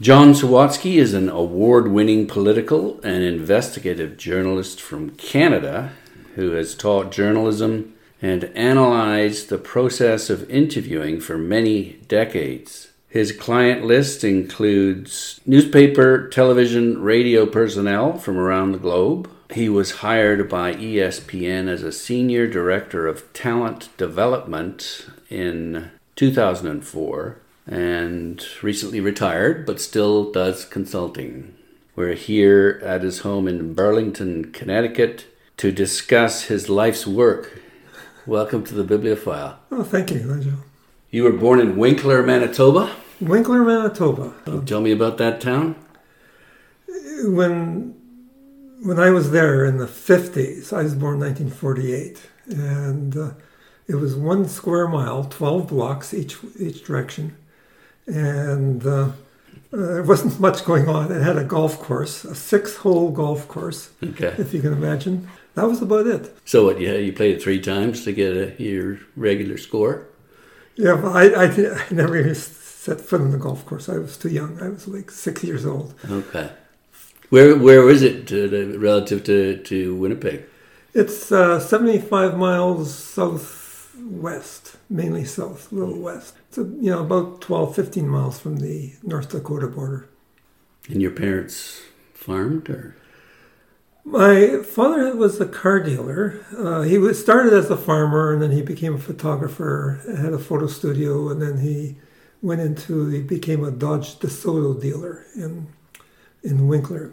John Sawatsky is an award winning political and investigative journalist from Canada who has taught journalism and analyzed the process of interviewing for many decades. His client list includes newspaper, television, radio personnel from around the globe. He was hired by ESPN as a senior director of talent development in 2004 and recently retired, but still does consulting. We're here at his home in Burlington, Connecticut to discuss his life's work. Welcome to the Bibliophile. Oh, thank you, Nigel. You were born in Winkler, Manitoba. Winkler, Manitoba. Tell me about that town? When when I was there in the 50s, I was born in 1948, and uh, it was one square mile, 12 blocks each each direction and uh, uh, there wasn't much going on. It had a golf course, a six-hole golf course, Okay. if you can imagine. That was about it. So what? Yeah, you played it three times to get a, your regular score. Yeah, but I, I, I never even set foot on the golf course. I was too young. I was like six years old. Okay. Where where is it to the, relative to, to Winnipeg? It's uh, 75 miles southwest, mainly south, a little west. It's you know about 12, 15 miles from the North Dakota border. And your parents farmed or? My father was a car dealer. Uh, he was started as a farmer, and then he became a photographer. Had a photo studio, and then he went into he became a Dodge DeSoto dealer in in Winkler.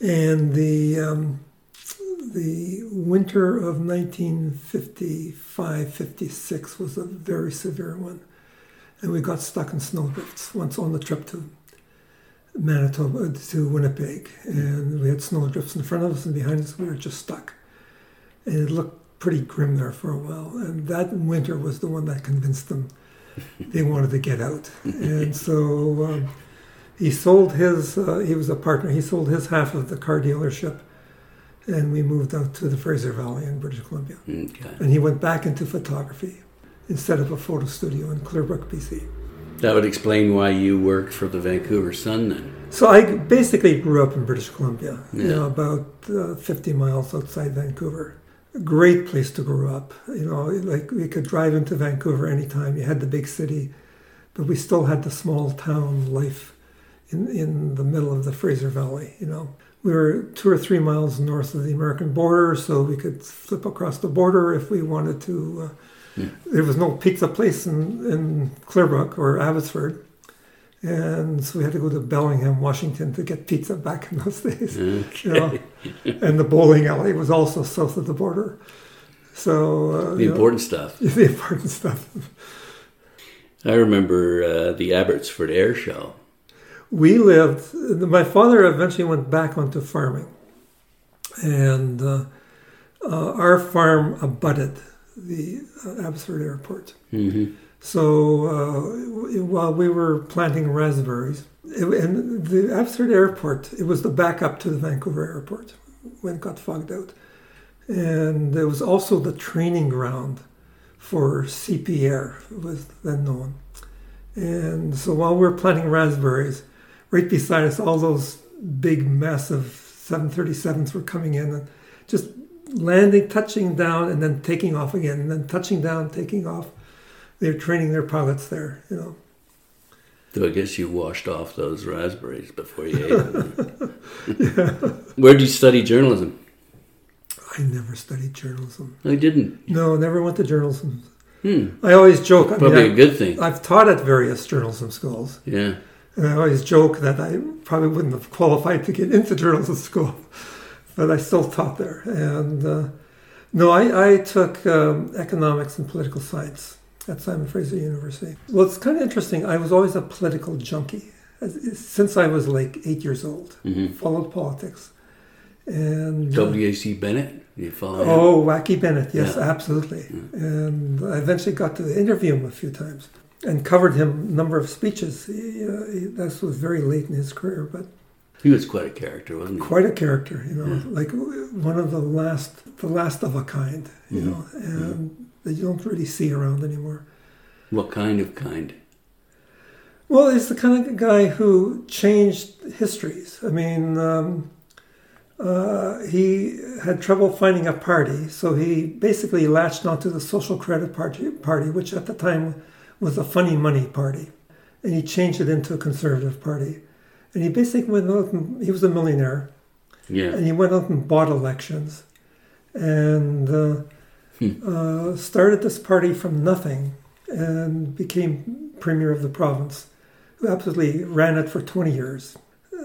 And the um, the winter of 1955-56 was a very severe one, and we got stuck in snowdrifts once on the trip to Manitoba to Winnipeg, and we had snowdrifts in front of us and behind us. We were just stuck, and it looked pretty grim there for a while. And that winter was the one that convinced them they wanted to get out. And so um, he sold his. Uh, he was a partner. He sold his half of the car dealership, and we moved out to the Fraser Valley in British Columbia. Okay. And he went back into photography instead of a photo studio in Clearbrook, BC. That would explain why you worked for the Vancouver Sun then. So I basically grew up in British Columbia, you know, about uh, 50 miles outside Vancouver. A great place to grow up. You know, like we could drive into Vancouver anytime. You had the big city, but we still had the small town life in, in the middle of the Fraser Valley, you know. We were two or three miles north of the American border, so we could flip across the border if we wanted to. Uh, There was no pizza place in, in Clearbrook or Abbotsford. And so we had to go to Bellingham, Washington to get pizza back in those days. Okay. You know? and the bowling alley was also south of the border. So uh, The you know, important stuff. the important stuff. I remember uh, the Abbotsford Air Show. We lived. My father eventually went back onto farming, and uh, uh, our farm abutted the uh, Abbotsford Airport. hmm So uh, while we were planting raspberries, it, and the Abbotsford Airport, it was the backup to the Vancouver Airport when it got fogged out. And it was also the training ground for CP Air, it was then known. And so while we were planting raspberries, right beside us, all those big, massive 737s were coming in and just landing, touching down, and then taking off again, and then touching down, taking off they're training their pilots there, you know. So I guess you washed off those raspberries before you ate them. Where did you study journalism? I never studied journalism. I didn't. No, never went to journalism. Hmm. I always joke. I mean, Probably I, a good thing. I've taught at various journalism schools, Yeah. And I always joke that I probably wouldn't have qualified to get into journalism school, but I still taught there. And uh, no, I, I took um, economics and political science at Simon Fraser University. Well, it's kind of interesting. I was always a political junkie as- since I was like eight years old. hmm Followed politics, and uh, W.A.C. Bennett? You follow him? Oh, Wacky Bennett, yes, Yeah. absolutely. And I eventually got to interview him a few times and covered him a number of speeches. He, uh, he, this was very late in his career, but He was quite a character, wasn't he? quite a character, you know, Yeah. like one of the last, the last of a kind, you Mhm. know, and that you don't really see around anymore. What kind of kind? Well, he's the kind of guy who changed histories. I mean, um, uh, he had trouble finding a party, so he basically latched onto the Social Credit Party, party which at the time was a funny money party, and he changed it into a conservative party. And he basically went out and he was a millionaire, Yeah. and he went out and bought elections, and uh, uh, started this party from nothing, and became premier of the province. Who absolutely ran it for 20 years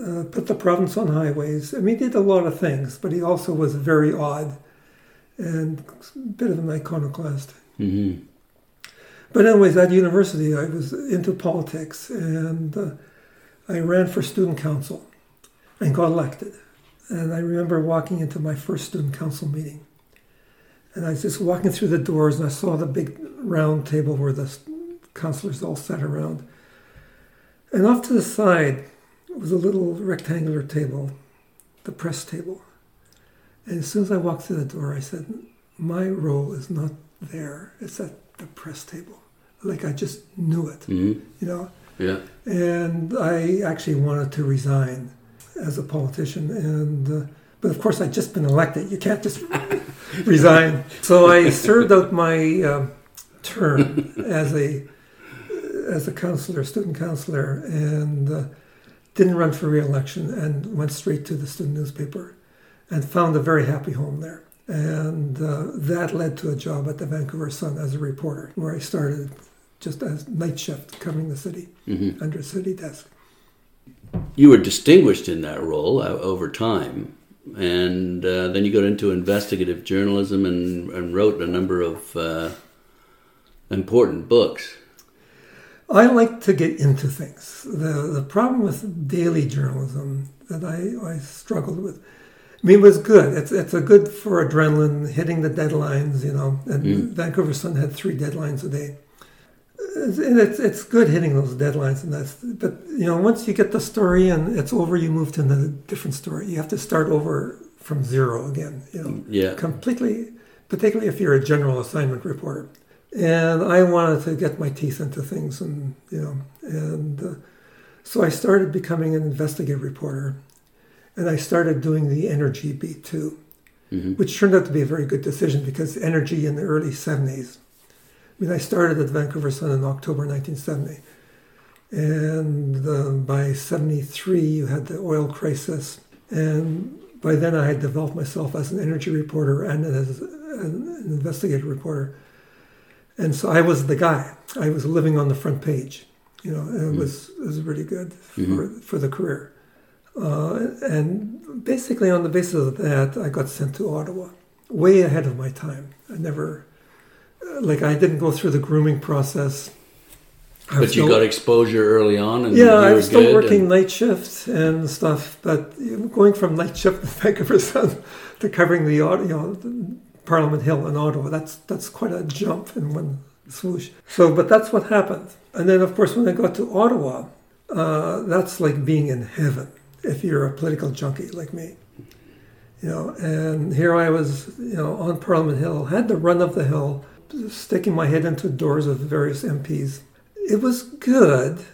uh, put the province on highways. I mean, he did a lot of things, but he also was very odd and a bit of an iconoclast. hmm But anyways, at university, I was into politics, and uh, I ran for student council and got elected. And I remember walking into my first student council meeting, and I was just walking through the doors, and I saw the big round table where the counselors all sat around. And off to the side was a little rectangular table, the press table. And as soon as I walked through the door, I said, My role is not there, it's at the press table. Like I just knew it, hmm you know? Yeah. And I actually wanted to resign as a politician. And, uh, but of course, I'd just been elected. You can't just resign. So I served out my um term as a as a counselor, student counselor, and uh, didn't run for re-election and went straight to the student newspaper and found a very happy home there. And uh, that led to a job at the Vancouver Sun as a reporter, where I started just as night shift covering the city hmm under city desk. You were distinguished in that role uh, over time, and uh, then you got into investigative journalism and, and wrote a number of uh, important books. I like to get into things. The the problem with daily journalism that I, I struggled with. I mean, it was good. It's it's a good for adrenaline, hitting the deadlines, you know. And Mm. Vancouver Sun had three deadlines a day. And it's it's good hitting those deadlines, and that's. But you know, once you get the story and it's over, you move to another different story. You have to start over from zero again. You know Yeah. completely, particularly if you're a general assignment reporter. And I wanted to get my teeth into things, and you know, and uh, so I started becoming an investigative reporter, and I started doing the energy beat too, hmm which turned out to be a very good decision because energy in the early '70s. I mean, I started at Vancouver Sun in October 1970, and uh, by '73 you had the oil crisis, and by then I had developed myself as an energy reporter and as an investigative reporter. And so I was the guy. I was living on the front page, you know, and it was it was really good for, for the career. Uh, and basically, on the basis of that, I got sent to Ottawa, way ahead of my time. I never, uh, like, I didn't go through the grooming process. I But you still- got exposure early on, and yeah, I was still working and- night shifts and stuff, but going from night shift in Vancouver Sun to covering the you know the Parliament Hill in Ottawa, that's that's quite a jump in one swoosh. So, but that's what happened. And then, of course, when I got to Ottawa, uh, that's like being in heaven if you're a political junkie like me. You know, and here I was, you know, on Parliament Hill, had the run of the hill, sticking my head into doors of various MPs. It was good,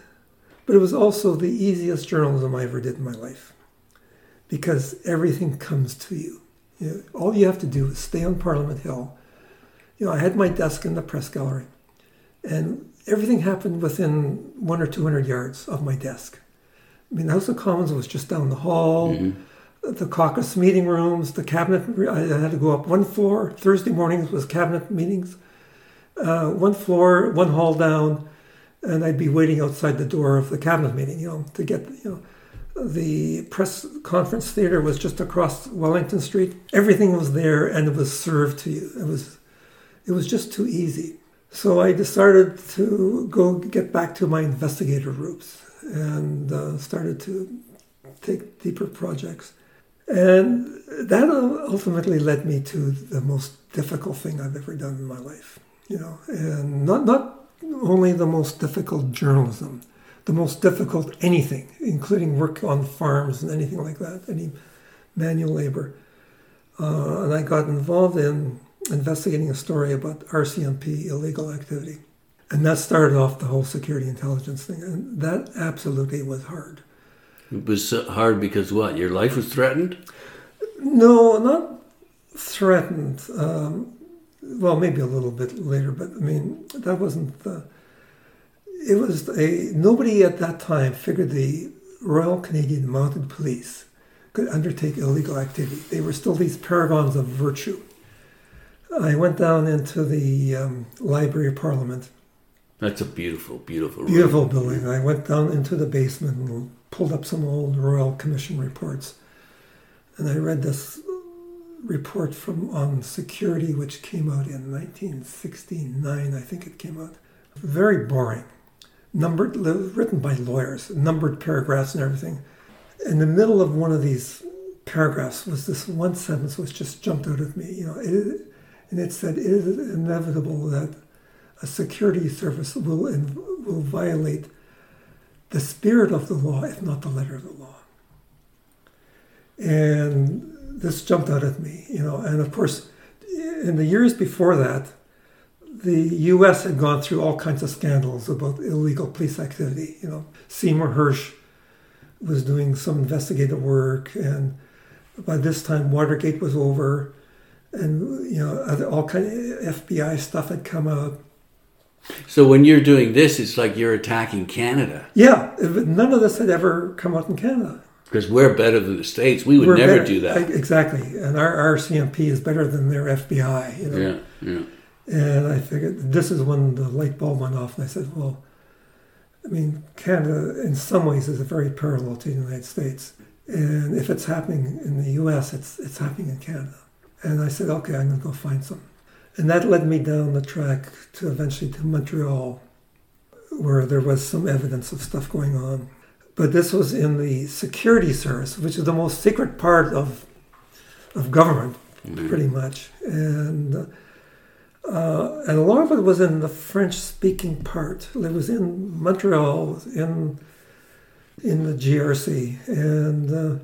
but it was also the easiest journalism I ever did in my life because everything comes to you. you know, all you have to do is stay on Parliament Hill. You know, I had my desk in the press gallery, and everything happened within one or two hundred yards of my desk. I mean, the House of Commons was just down the hall. The caucus meeting rooms, the cabinet. I had to go up one floor. Thursday mornings was cabinet meetings. Uh, one floor, one hall down, and I'd be waiting outside the door of the cabinet meeting, you know, to get, you know, the press conference theater was just across Wellington Street. Everything was there, and it was served to you. It was, it was just too easy. So I decided to go get back to my investigative roots and uh, started to take deeper projects. And that ultimately led me to the most difficult thing I've ever done in my life, you know, and not, not only the most difficult journalism, the most difficult anything, including work on farms and anything like that, any manual labor. Uh, and I got involved in investigating a story about RCMP illegal activity. And that started off the whole security intelligence thing. And that absolutely was hard. It was hard because what? Your life was threatened? No, not threatened. Um, well, maybe a little bit later, but I mean, that wasn't the. It was a. Nobody at that time figured the Royal Canadian Mounted Police could undertake illegal activity. They were still these paragons of virtue. I went down into the um, Library of Parliament. That's a beautiful, beautiful, beautiful building. I went down into the basement and pulled up some old Royal Commission reports, and I read this report from on security, which came out in 1969. I think it came out. Very boring, numbered, written by lawyers, numbered paragraphs and everything. In the middle of one of these paragraphs was this one sentence which just jumped out at me. You know, it, and it said, "It is inevitable that a security service will will violate the spirit of the law, if not the letter of the law." And this jumped out at me, you know. And of course, in the years before that, the U.S. had gone through all kinds of scandals about illegal police activity. You know, Seymour Hersh was doing some investigative work, and by this time, Watergate was over, and you know, all kind of FBI stuff had come out. So when you're doing this, it's like you're attacking Canada. Yeah, none of this had ever come out in Canada because we're better than the states. We would we're never better, do that. Exactly, and our RCMP is better than their FBI. You know? Yeah, yeah. And I figured this is when the light bulb went off, and I said, "Well, I mean, Canada in some ways is a very parallel to the United States, and if it's happening in the U.S., it's it's happening in Canada." And I said, "Okay, I'm going to go find some," and that led me down the track to eventually to Montreal, where there was some evidence of stuff going on but this was in the security service, which is the most secret part of of government, mm-hmm. pretty much, and uh, and a lot of it was in the French-speaking part. It was in Montreal, in in the GRC, and. Uh,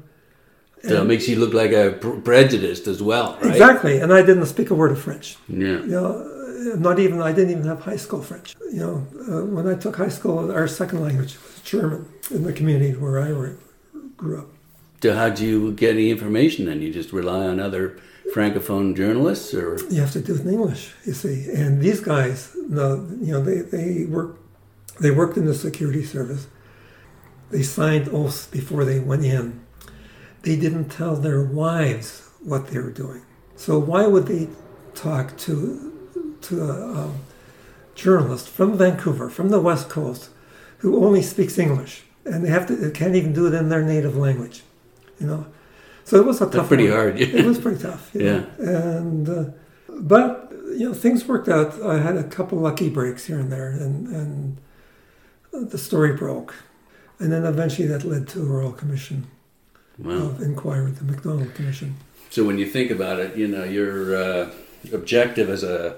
that makes you look like a prejudiced as well, right? Exactly, and I didn't speak a word of French. Yeah. You know, not even I didn't even have high school French. You know, uh, when I took high school, our second language was German in the community where I grew up. So how do you get any information then? You just rely on other francophone journalists, or you have to do it in English. You see, and these guys, no, you know, they they work, they worked in the security service. They signed oaths before they went in. They didn't tell their wives what they were doing. So why would they talk to to a, a journalist from Vancouver, from the West Coast, who only speaks English? and they have to they can't even do it in their native language, you know. So it was a tough. That's pretty one. hard. it was pretty tough. yeah. Know? And uh, but you know things worked out. I had a couple lucky breaks here and there, and and the story broke, and then eventually that led to a royal commission wow. of inquiry, the McDonald Commission. So when you think about it, you know your uh, objective as a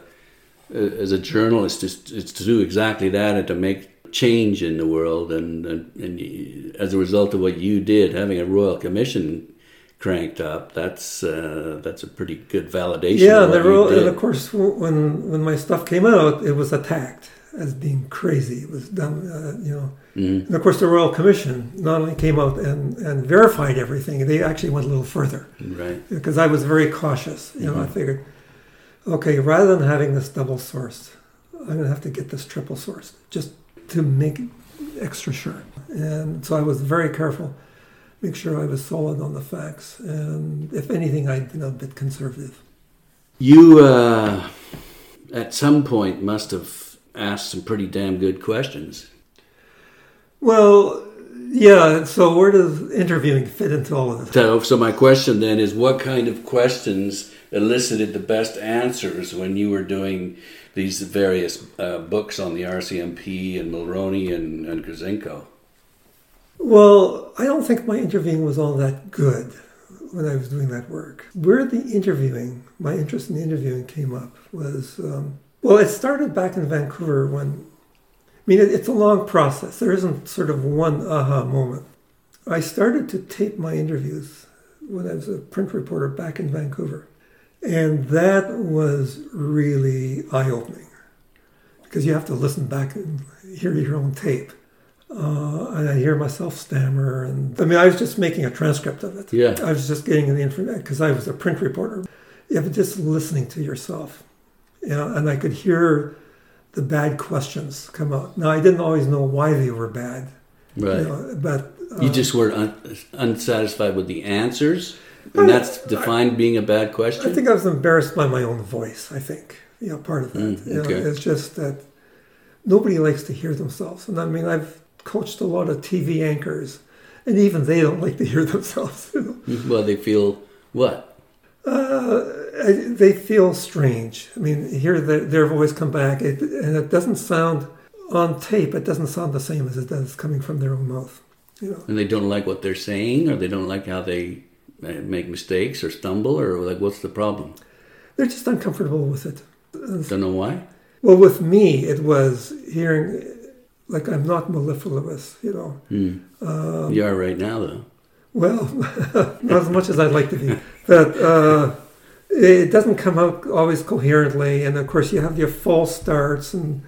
as a journalist is, is to do exactly that and to make change in the world, and, and, and as a result of what you did, having a royal commission cranked up, that's uh, that's a pretty good validation. Yeah, of the royal, and of course, when when my stuff came out, it was attacked as being crazy. It was done, uh, you know. Mm-hmm. And of course, the Royal Commission not only came out and, and verified everything, they actually went a little further. Right. Because I was very cautious. You know, mm-hmm. I figured, okay, rather than having this double source, I'm going to have to get this triple source Just to make extra sure. And so I was very careful, make sure I was solid on the facts. And if anything, I'd been a bit conservative. You, uh, at some point, must have asked some pretty damn good questions. Well, yeah. So where does interviewing fit into all of this? So, so my question then is, what kind of questions elicited the best answers when you were doing these various uh, books on the RCMP and Mulroney and, and? Well, I don't think my interviewing was all that good when I was doing that work. Where the interviewing, my interest in interviewing came up was, um, well, it started back in Vancouver when, I mean, it, it's a long process. There isn't sort of one aha moment. I started to tape my interviews when I was a print reporter back in Vancouver. And that was really eye opening because you have to listen back and hear your own tape. Uh, and I hear myself stammer, and I mean, I was just making a transcript of it. Yeah. I was just getting the information because I was a print reporter. Yeah, but just listening to yourself, you know, and I could hear the bad questions come out. Now, I didn't always know why they were bad, Right. you know, but uh, You just were un- unsatisfied with the answers, and that's defined being a bad question. I think I was embarrassed by my own voice. I think you know part of that. Mm, you know, it's just that nobody likes to hear themselves, and I mean I've coached a lot of TV anchors, and even they don't like to hear themselves. You know? well, they feel what? Uh, they feel strange. I mean, hear their, their voice come back, it, and it doesn't sound on tape. It doesn't sound the same as it does coming from their own mouth. You know. And they don't like what they're saying, or they don't like how they uh, make mistakes or stumble, or like what's the problem? They're just uncomfortable with it. Don't know why. Well, with me, it was hearing like I'm not mellifluous, you know. Hmm. Um, you are right now, though. Well, not as much as I'd like to be, but uh, it doesn't come out always coherently. And of course, you have your false starts, and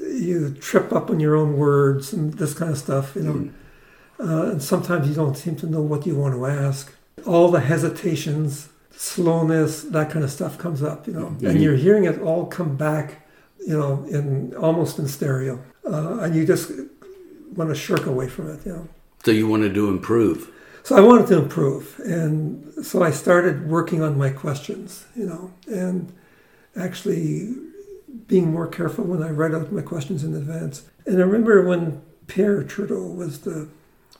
you trip up on your own words and this kind of stuff, you know. Uh, and sometimes you don't seem to know what you want to ask. All the hesitations, slowness, that kind of stuff comes up, you know. And Mhm. you're hearing it all come back, you know, in almost in stereo, uh, and you just want to shirk away from it, you know. So you wanted to improve. So I wanted to improve, and so I started working on my questions, you know, and actually being more careful when I write out my questions in advance. And I remember when Pierre Trudeau was the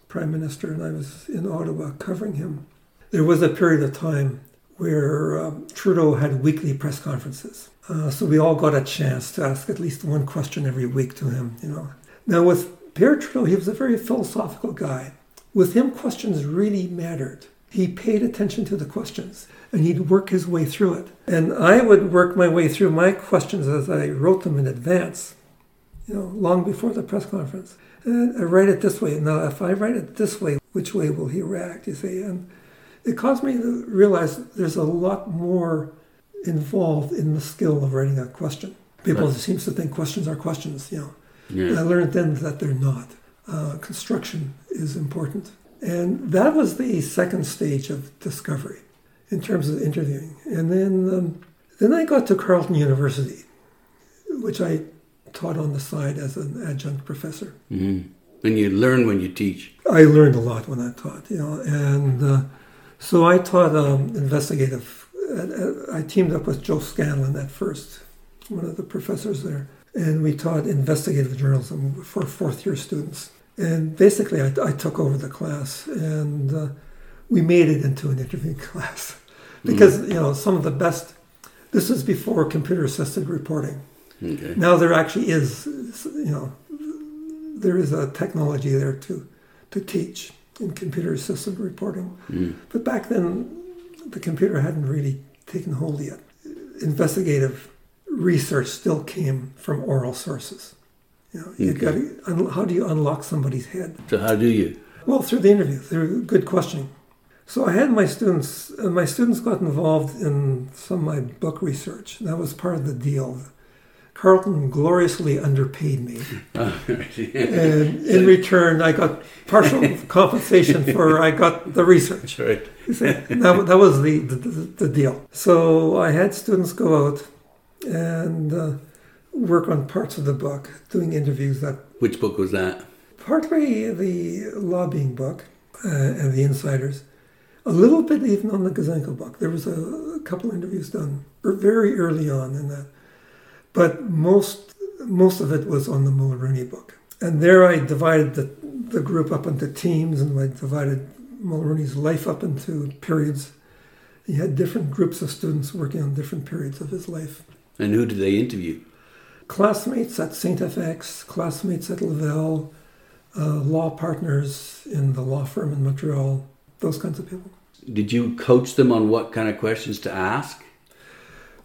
prime minister, and I was in Ottawa covering him. There was a period of time where um, Trudeau had weekly press conferences, uh, so we all got a chance to ask at least one question every week to him, you know. Now with Pierre Trudeau, he was a very philosophical guy with him, questions really mattered. He paid attention to the questions and he'd work his way through it. And I would work my way through my questions as I wrote them in advance, you know, long before the press conference. And I write it this way. And now, if I write it this way, which way will he react? You see, and it caused me to realize there's a lot more involved in the skill of writing a question. People Right. seems to think questions are questions, you know. Yeah. I learned then that they're not. Uh, construction is important. And that was the second stage of discovery in terms of interviewing. And then, um, then I got to Carleton University, which I taught on the side as an adjunct professor. hmm And you learn when you teach. I learned a lot when I taught, you know, and uh, so I taught um, investigative. Uh, I teamed up with Joe Scanlon at first, one of the professors there, and we taught investigative journalism for fourth year students. And basically, I, I took over the class, and uh, we made it into an interviewing class because you know some of the best. This is before computer assisted reporting. Okay. Now there actually is, you know, there is a technology there to to teach in computer assisted reporting. Mm. But back then, the computer hadn't really taken hold yet. Investigative research still came from oral sources. You know, you Okay. got how do you unlock somebody's head? So how do you? Well, through the interview, through good questioning. So I had my students, and my students got involved in some of my book research. That was part of the deal. Carleton gloriously underpaid me, Oh, and in return, I got partial compensation for I got the research. Right. See, that, that was the, the, the deal. So I had students go out and uh, work on parts of the book, doing interviews that Which book was that? partly the lobbying book uh, and the insiders, a little bit even on the Gouzenko book. There was a, a couple interviews done er- very early on in that, but most most of it was on the Mulroney book. And there I divided the, the group up into teams, and I divided Mulroney's life up into periods. He had different groups of students working on different periods of his life And who did they interview? Classmates at St. FX, classmates at Laval, uh, law partners in the law firm in Montreal, those kinds of people. Did you coach them on what kind of questions to ask?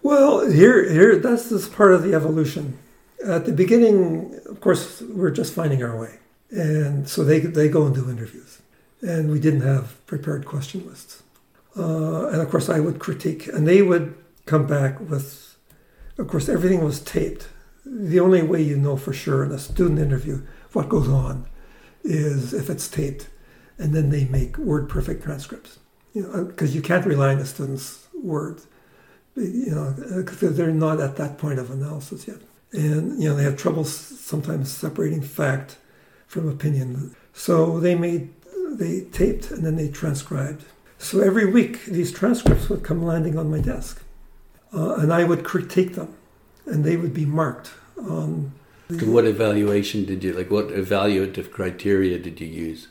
Well, here, here, that's this part of the evolution. At the beginning, of course, we're just finding our way, and so they they go and do interviews, and we didn't have prepared question lists, uh, and of course, I would critique, and they would come back with, of course, everything was taped. The only way you know for sure in a student interview what goes on is if it's taped, and then they make word perfect transcripts. You know, because you can't rely on the students' words. You know, because they're not at that point of analysis yet, and you know they have trouble sometimes separating fact from opinion. So they made they taped and then they transcribed. So every week these transcripts would come landing on my desk, uh, and I would critique them, and they would be marked on. The, what evaluation did you like? What evaluative criteria did you use?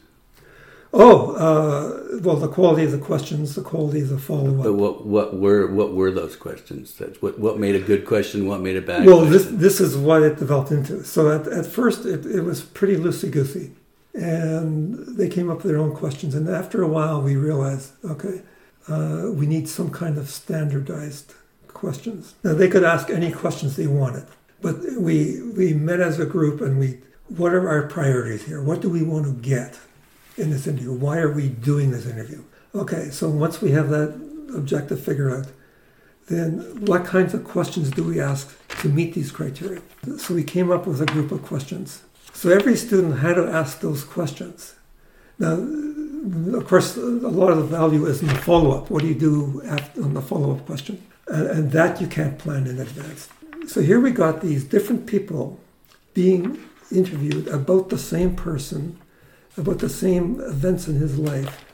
Oh, uh, well, the quality of the questions, the quality of the follow up. But what what were what were those questions? That's what what made a good question. What made a bad? Well, question? this this is what it developed into. So at, at first it, it was pretty loosey goosey, and they came up with their own questions. And after a while, we realized, okay, uh, we need some kind of standardized questions. Now they could ask any questions they wanted, but we we met as a group and we what are our priorities here? What do we want to get? in this interview? Why are we doing this interview? Okay, so once we have that objective figured out, then what kinds of questions do we ask to meet these criteria? So we came up with a group of questions. So every student had to ask those questions. Now, of course, a lot of the value is in the follow up. What do you do after, on the follow up question? And, and that you can't plan in advance. So here we got these different people being interviewed about the same person about the same events in his life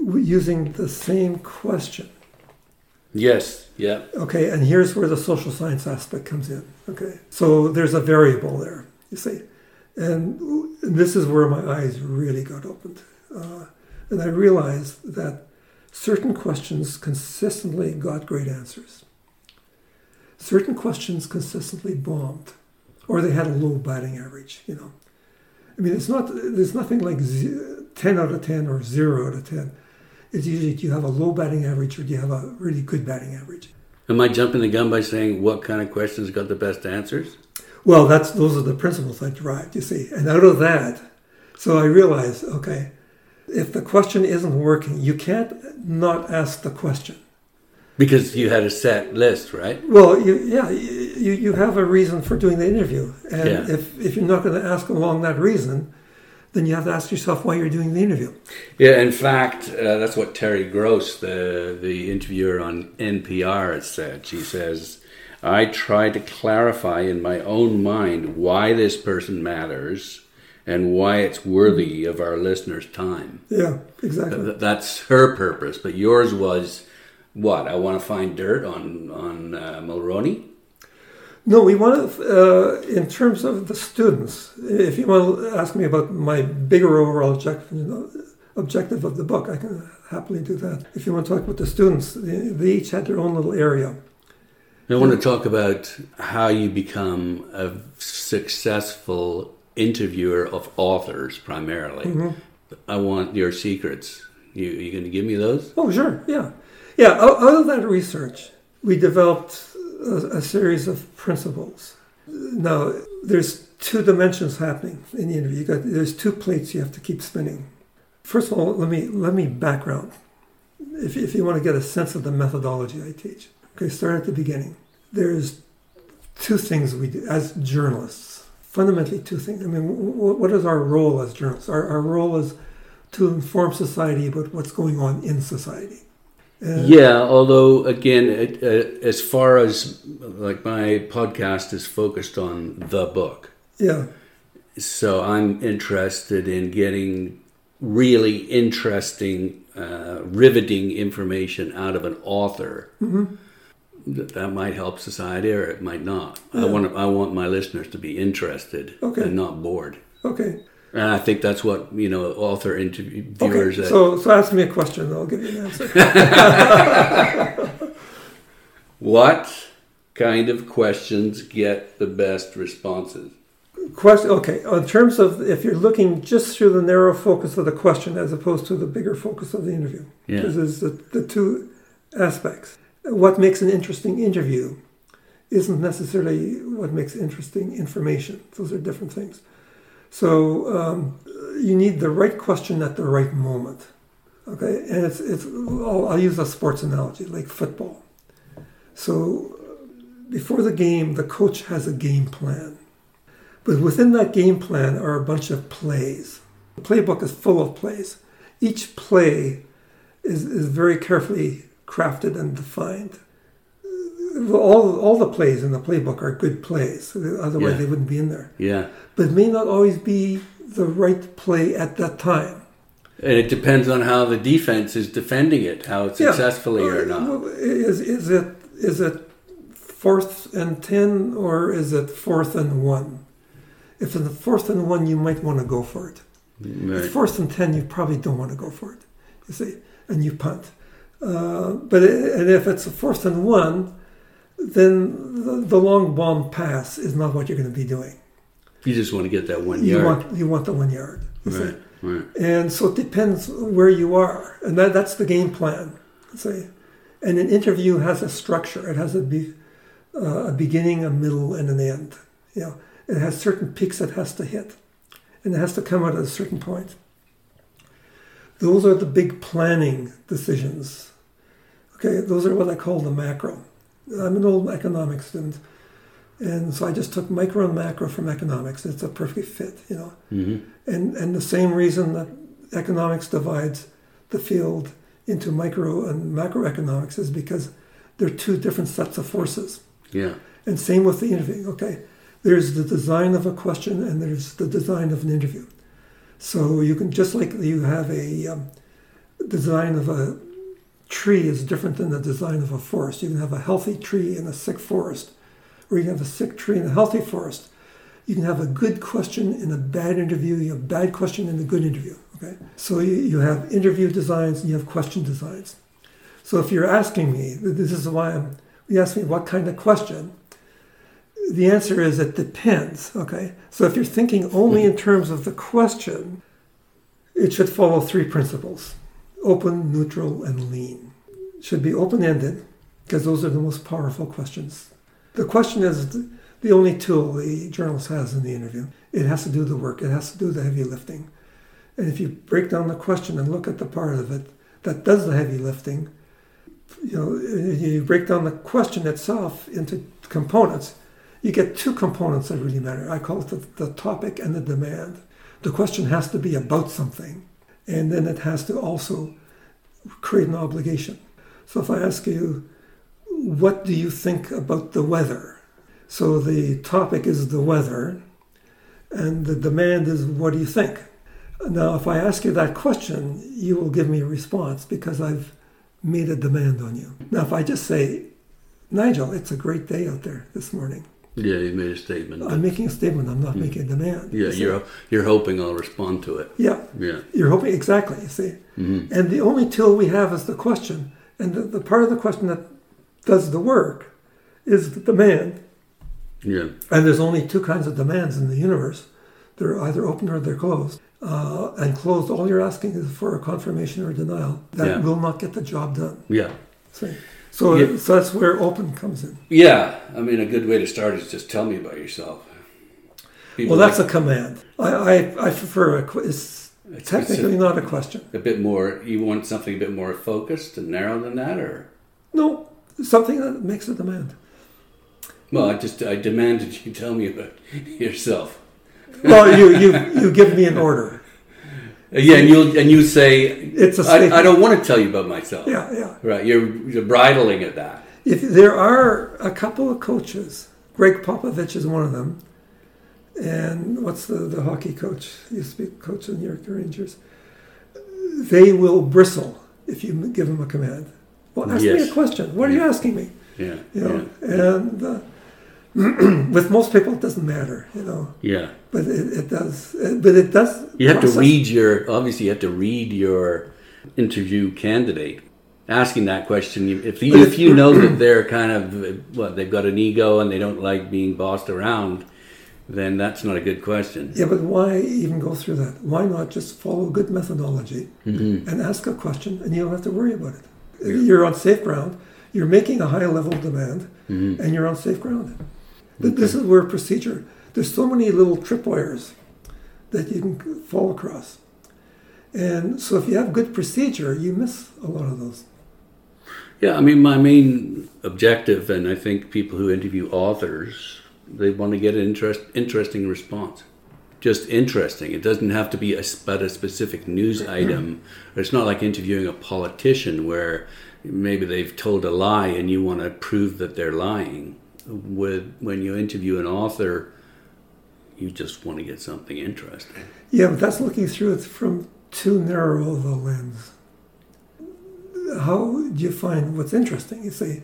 using the same question. Yes, yeah. Okay, and here's where the social science aspect comes in. Okay, so there's a variable there, you see. And this is where my eyes really got opened. Uh, and I realized that certain questions consistently got great answers. Certain questions consistently bombed, or they had a low batting average, you know. I mean, it's not. There's nothing like ten out of ten or zero out of ten. It's usually do you have a low batting average or do you have a really good batting average. Am I jumping the gun by saying what kind of questions got the best answers? Well, that's those are the principles I derived. You see, and out of that, so I realized, okay, if the question isn't working, you can't not ask the question. Because you had a set list, right? Well, you, yeah, you, you have a reason for doing the interview. And Yeah. if, if you're not going to ask along that reason, then you have to ask yourself why you're doing the interview. Yeah, in fact, uh, that's what Terry Gross, the the interviewer on NPR, said. She says, "I try to clarify in my own mind why this person matters and why it's worthy of our listeners' time." Yeah, exactly. Th- That's her purpose, but yours was what? I want to find dirt on on uh, Mulroney. No, we want to, uh, in terms of the students, if you want to ask me about my bigger overall objective, you know, objective of the book, I can happily do that. If you want to talk about the students, they, they each had their own little area. I want to talk about how you become a successful interviewer of authors primarily. Mm-hmm. I want your secrets. You you going to give me those? Oh, sure, yeah. Yeah, out of that research, we developed a, a series of principles. Now, there's two dimensions happening in the interview. Got, there's two plates you have to keep spinning. First of all, let me let me background. If, if you want to get a sense of the methodology I teach, okay, start at the beginning. There's two things we do as journalists. Fundamentally, two things. I mean, wh- what is our role as journalists? Our, our role is to inform society about what's going on in society. And- Yeah, although again, it, uh, as far as like my podcast is focused on the book, yeah, so I'm interested in getting really interesting, uh, riveting information out of an author. That, that might help society, or it might not. I want I want my listeners to be interested Okay. and not bored. okay. And I think that's what you know, author Okay, interviewers. that- so, so ask me a question, and I'll give you an answer. what kind of questions get the best responses? question, okay, in terms of if you're looking just through the narrow focus of the question as opposed to the bigger focus of the interview, Yeah. because there's the, the two aspects. What makes an interesting interview isn't necessarily what makes interesting information. Those are different things. So um, you need the right question at the right moment. Okay, and it's it's. I'll, I'll use a sports analogy like football. So before the game, the coach has a game plan. But within that game plan are a bunch of plays. The playbook is full of plays. Each play is, is very carefully crafted and defined. All, all the plays in the playbook are good plays, otherwise, Yeah. they wouldn't be in there. Yeah. But it may not always be the right play at that time. And it depends on how the defense is defending it, how Yeah. successfully or Uh, not. Is, is, it, is it fourth and 10 or is it fourth and one? If it's fourth and one, you might want to go for it. If Right. it's fourth and 10, you probably don't want to go for it, you see, and you punt. Uh, but i- and if it's a fourth and one, then the, the long bomb pass is not what you're going to be doing. You just want to get that one You yard. want you want the one yard. right. Right. And so it depends where you are, and that, that's the game plan. See, and an interview has a structure. It has a, be, uh, a beginning, a middle, and an end. You know, it has certain peaks it has to hit, and it has to come out at a certain point. Those are the big planning decisions. Okay, those are what I call the macro. I'm an old economics student, and so I just took micro and macro from economics. It's a perfect fit, you know. hmm And, and the same reason that economics divides the field into micro and macroeconomics is because they're two different sets of forces. Yeah. And same with the interview. Okay, there's the design of a question and there's the design of an interview. So you can just like you have a um, design of a tree is different than the design of a forest. You can have a healthy tree in a sick forest, or you can have a sick tree in a healthy forest. You can have a good question in a bad interview. You have a bad question in a good interview. Okay, so you, you have interview designs and you have question designs. So if you're asking me, this is why I'm. You ask me what kind of question. The answer is it depends. Okay, so if you're thinking only in terms of the question, it should follow three principles: open, neutral, and lean. Should be open-ended because those are the most powerful questions. The question is the only tool the journalist has in the interview. It has to do the work. It has to do the heavy lifting. And if you break down the question and look at the part of it that does the heavy lifting, you know, you break down the question itself into components. You get two components that really matter. I call it the, the topic and the demand. The question has to be about something, and then it has to also create an obligation. So if I ask you, what do you think about the weather? So the topic is the weather, and the demand is what do you think? Now, if I ask you that question, you will give me a response because I've made a demand on you. Now, if I just say, Nigel, it's a great day out there this morning, Yeah, you made a statement. I'm making a statement, I'm not making a demand. yeah, you you're you're hoping I'll respond to it. Yeah, Yeah. you're hoping, exactly, you see. hmm And the only tool we have is the question. And the, the part of the question that does the work is the demand. Yeah. And there's only two kinds of demands in the universe they're either open or they're closed. Uh, and closed, all you're asking is for a confirmation or denial. That Yeah. will not get the job done. Yeah. See? So, Yeah. so that's where open comes in. Yeah. I mean, a good way to start is just tell me about yourself. People Well, that's like a command. I, I, I prefer a, it's a technically specific- not a question. a bit more. You want something a bit more focused and narrow than that, or No, something that makes a demand. well, I just I demanded you tell me about yourself. Well, you, you, you give me an order. Uh, Yeah, and you and you say It's a I, don't want to tell you about myself. Yeah, yeah. Right. You're you're bridling at that. If there are a couple of coaches, Gregg Popovich is one of them, and what's the, the hockey coach? Used to be coach of the New York Rangers. They will bristle if you give them a command. Well, ask me Yes. a question. What are you asking me? Yeah. You know, and uh, with most people it doesn't matter. You know, Yeah. yeah. but it, it does. But it does. You have to read your obviously you have to read your interview candidate. Asking that question, if you, if you know that they're kind of what they've got an ego and they don't like being bossed around, then that's not a good question. Yeah, but why even go through that? Why not just follow good methodology Mm-hmm. and ask a question and you don't have to worry about it? You're on safe ground. You're making a high level demand Mm-hmm. and you're on safe ground. Th- This is where procedure, there's so many little tripwires that you can fall across. And so if you have good procedure, you miss a lot of those. Yeah, I mean, my main objective, and I think people who interview authors, they want to get an interest, interesting response. Just interesting. It doesn't have to be a, about a specific news mm-hmm. item. It's not like interviewing a politician where maybe they've told a lie and you want to prove that they're lying. With when you interview an author, you just want to get something interesting. Yeah, but that's looking through it from too narrow of a lens. How do you find what's interesting? You see.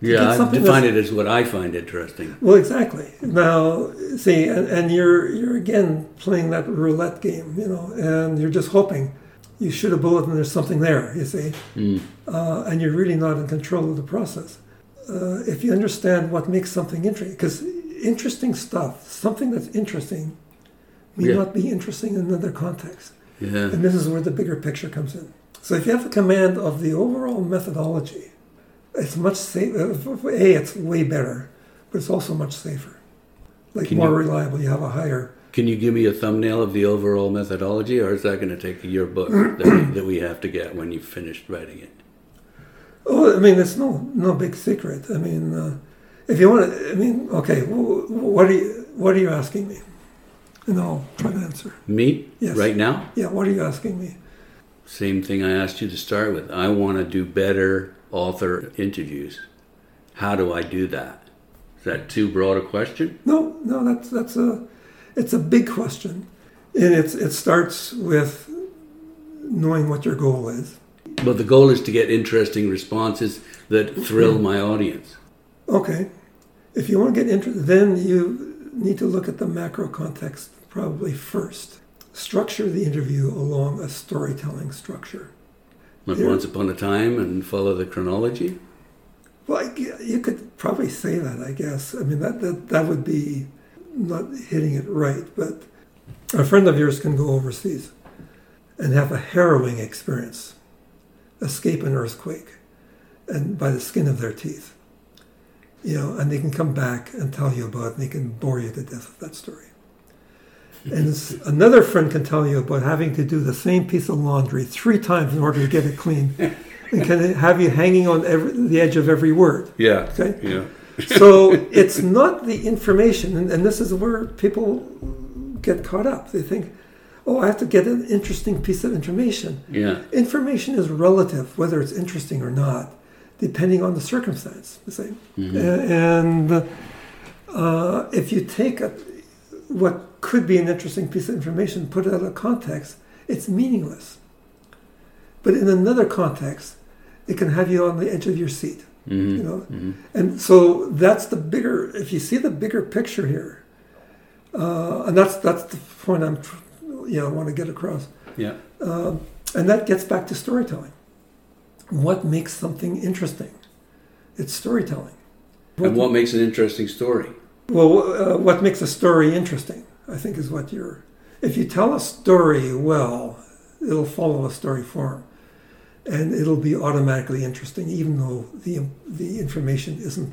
Yeah, I define it as what I find interesting. well, exactly. Now, see, and, and you're you're again playing that roulette game, you know, and you're just hoping you shoot a bullet and there's something there. You see, Mm. uh, and you're really not in control of the process. Uh, if you understand what makes something interesting, because interesting stuff, something that's interesting, may Yeah. not be interesting in another context. Yeah. And this is where the bigger picture comes in. So if you have a command of the overall methodology, it's much safer. A, it's way better, but it's also much safer. Like Can more you- reliable. You have a higher. Can you give me a thumbnail of the overall methodology, or is that going to take your book that, that we have to get when you've finished writing it? Oh, I mean, it's no no big secret. I mean, uh, if you want to, I mean, okay. wh- wh- What are you What are you asking me? And I'll try to answer. Me? Yes. Right now? Yeah. What are you asking me? Same thing I asked you to start with. I want to do better author interviews. How do I do that? Is that too broad a question? No, no. That's that's a it's a big question, and it's it starts with knowing what your goal is. Well, the goal is to get interesting responses that thrill my audience. Okay. If you want to get interested, then you need to look at the macro context probably first. Structure the interview along a storytelling structure. Like Yeah. once upon a time and follow the chronology. Well, I you could probably say that, I guess. I mean, that, that, that would be not hitting it right, but a friend of yours can go overseas and have a harrowing experience, escape an earthquake, and by the skin of their teeth. You know, and they can come back and tell you about it, and they can bore you to death with that story. And another friend can tell you about having to do the same piece of laundry three times in order to get it clean, and can have you hanging on every, the edge of every word. Yeah. Okay. Yeah. So it's not the information, and, and this is where people get caught up. They think, oh, I have to get an interesting piece of information. Yeah. Information is relative, whether it's interesting or not, depending on the circumstance. The same. Mhm. And uh, if you take a, what could be an interesting piece of information, put it out of context, it's meaningless. But in another context, it can have you on the edge of your seat. Mhm. You know, Mhm. and so that's the bigger. If you see the bigger picture here, uh, and that's that's the point I'm, tr- you know, want to get across. Yeah. Um, and that gets back to storytelling. What makes something interesting? It's storytelling. And what makes an interesting story? Well, uh, what makes a story interesting? I think is what you're. If you tell a story well, it'll follow a story form, and it'll be automatically interesting, even though the the information isn't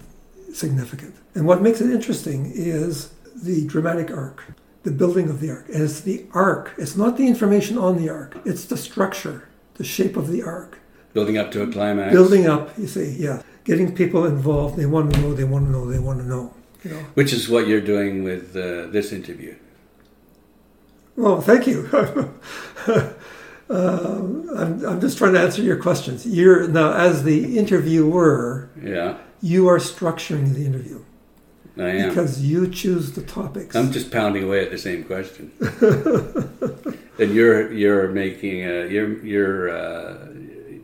significant. And what makes it interesting is the dramatic arc, the building of the arc. And it's the arc. It's not the information on the arc. It's the structure, the shape of the arc. Building up to a climax. Building up. You see, yeah, getting people involved. They want to know. They want to know. They want to know. You know. Which is what you're doing with uh, this interview. Well, thank you. um, I'm, I'm just trying to answer your questions. You're now, as the interviewer, Yeah, you are structuring the interview I am. because you choose the topics. I'm just pounding away at the same question. and you're you're making uh, you're you're uh,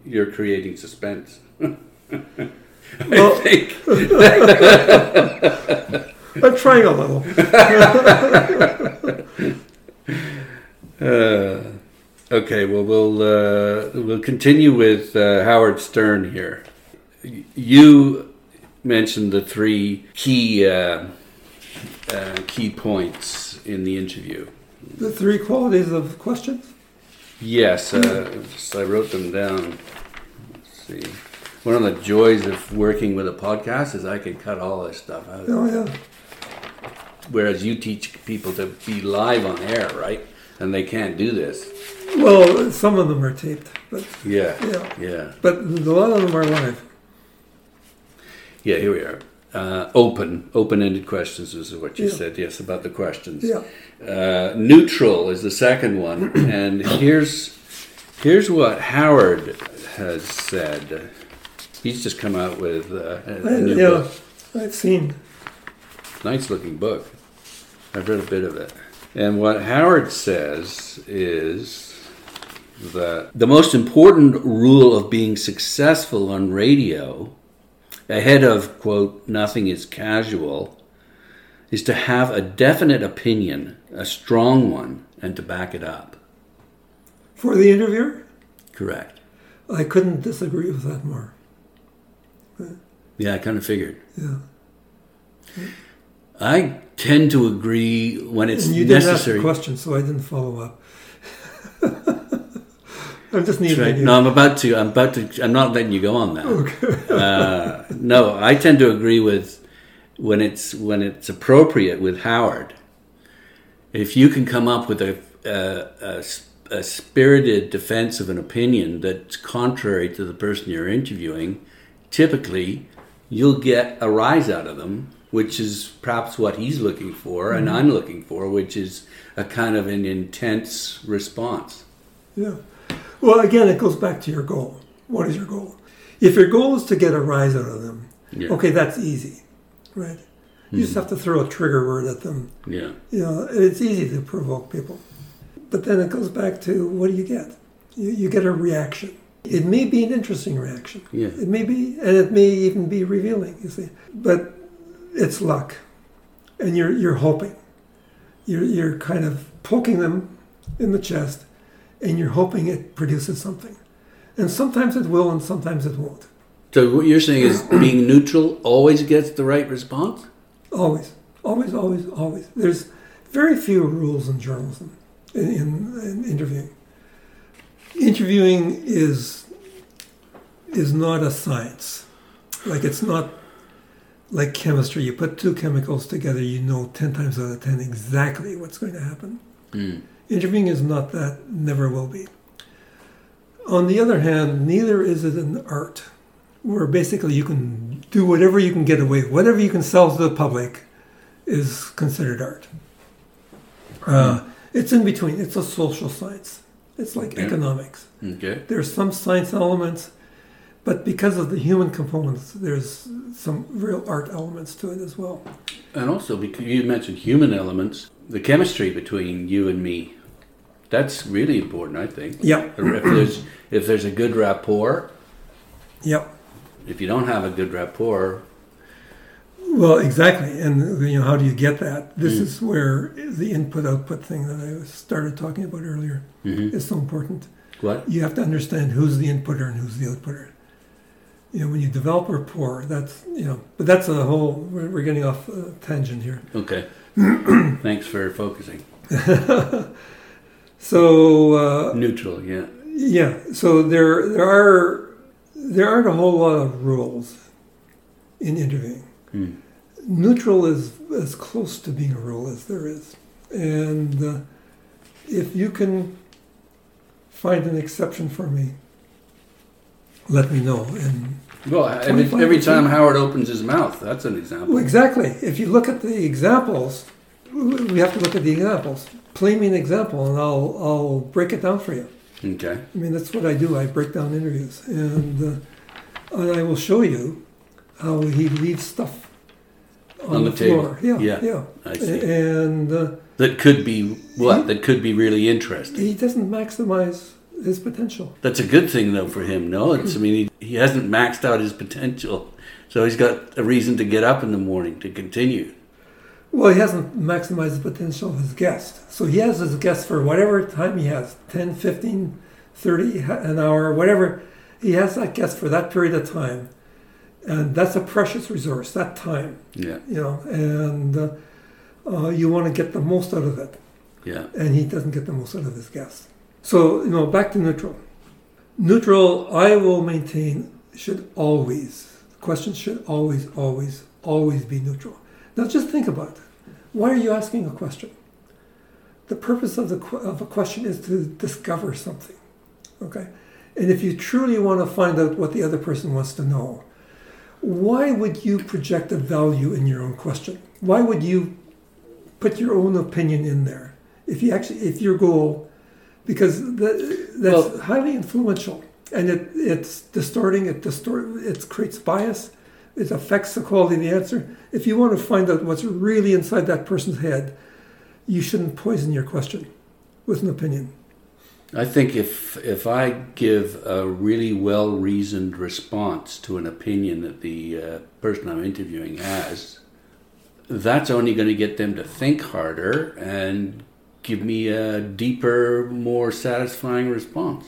you're creating suspense. I Well- think. I'm trying a little. Uh, okay, well we'll uh, we'll continue with uh, Howard Stern here. You mentioned the three key uh, uh, key points in the interview. The three qualities of questions. Yes, uh, so I wrote them down. Let's see. One of the joys of working with a podcast is I can cut all this stuff out. Oh yeah. Whereas you teach people to be live on air, right? and they can't do this. Well, some of them are taped, but Yeah, yeah, yeah, but a lot of them are live. Yeah. Here we are. Uh, open, open-ended questions is what you Yeah. said. Yes, about the questions. Yeah. Uh, neutral is the second one, and here's here's what Howard has said. He's just come out with uh, a, a new yeah, book. I've seen. Nice looking book. I've read a bit of it. And what Howard says is that the most important rule of being successful on radio, ahead of, quote, nothing is casual, is to have a definite opinion, a strong one, and to back it up. For the interviewer, Correct. I couldn't disagree with that more. Yeah, I kind of figured. Yeah. I tend to agree when it's and you didn't ask necessary. the question, so I didn't follow up. I'm just needing right. No, I'm about to. I'm about to. I'm not letting you go on that. Okay. Uh, no, I tend to agree with when it's when it's appropriate with Howard. If you can come up with a a, a, a spirited defense of an opinion that's contrary to the person you're interviewing, typically you'll get a rise out of them, which is perhaps what he's looking for and I'm looking for, which is a kind of an intense response. Yeah. Well, again, it goes back to your goal. What is your goal? If your goal is to get a rise out of them, Yeah. okay, that's easy, right? You just hmm. have to throw a trigger word at them. Yeah. You know, it's easy to provoke people. But then it goes back to what do you get? You, you get a reaction. It may be an interesting reaction. Yeah. It may be, and it may even be revealing, you see. But it's luck. And you're, you're hoping. You're, you're kind of poking them in the chest, and you're hoping it produces something. And sometimes it will, and sometimes it won't. So what you're saying is being neutral always gets the right response? Always, always, always, always. There's very few rules in journalism, in, in, in interviewing. Interviewing is is not a science. Like it's not like chemistry. You put two chemicals together, you know ten times out of ten exactly what's going to happen. Mm. Interviewing is not that, never will be. On the other hand, neither is it an art, where basically you can do whatever you can get away with, whatever you can sell to the public is considered art. Uh, it's in between, it's a social science. It's like Yeah. economics. Okay. There's some science elements, but because of the human components, there's some real art elements to it as well. And also, because you mentioned human elements, the chemistry between you and me, that's really important, I think. Yeah, If there's if there's a good rapport, yeah. if you don't have a good rapport, Well, exactly, and you know how do you get that? This Mm. is where the input-output thing that I started talking about earlier Mhm. is so important. what? You have to understand who's the inputter and who's the outputter. You know, when you develop rapport, that's you know, but that's a whole. We're, we're getting off uh, tangent here. Okay. Thanks for focusing. So uh, Neutral, yeah. yeah, so there there are there aren't a whole lot of rules in interviewing. Mm. neutral is as close to being a rule as there is. And uh, if you can find an exception for me, let me know. And Well, every, every time. Howard opens his mouth, that's an example. well, exactly, if you look at the examples, we have to look at the examples. Play me an example, and I'll I'll break it down for you. Okay. I mean, that's what I do. I break down interviews, and uh, and I will show you how he leaves stuff on, On the table. floor. Yeah, Yeah, yeah. I see. And uh, That could be what? That could be really interesting. he doesn't maximize his potential. That's a good thing, though, for him. No, it's. I mean, he, he hasn't maxed out his potential, so he's got a reason to get up in the morning to continue. Well, he hasn't maximized the potential of his guest. So he has his guest for whatever time he has 10, 15, 30, an hour, whatever. He has that guest for that period of time. And that's a precious resource, that time, Yeah, you know, and uh, uh, you want to get the most out of it. yeah. and he doesn't get the most out of his guests. So, you know, back to neutral. Neutral, I will maintain, should always, questions should always, always, always be neutral. Now, just think about it. Why are you asking a question? the purpose of the of a question is to discover something. Okay, and if you truly want to find out what the other person wants to know, why would you project a value in your own question? Why would you put your own opinion in there? If you actually, if your goal, because that, that's Well- highly influential, and it, it's distorting. It distort. It creates bias. It affects the quality of the answer. If you want to find out what's really inside that person's head, you shouldn't poison your question with an opinion. I think if if I give a really well reasoned response to an opinion that the uh, person I'm interviewing has, that's only going to get them to think harder and give me a deeper, more satisfying response.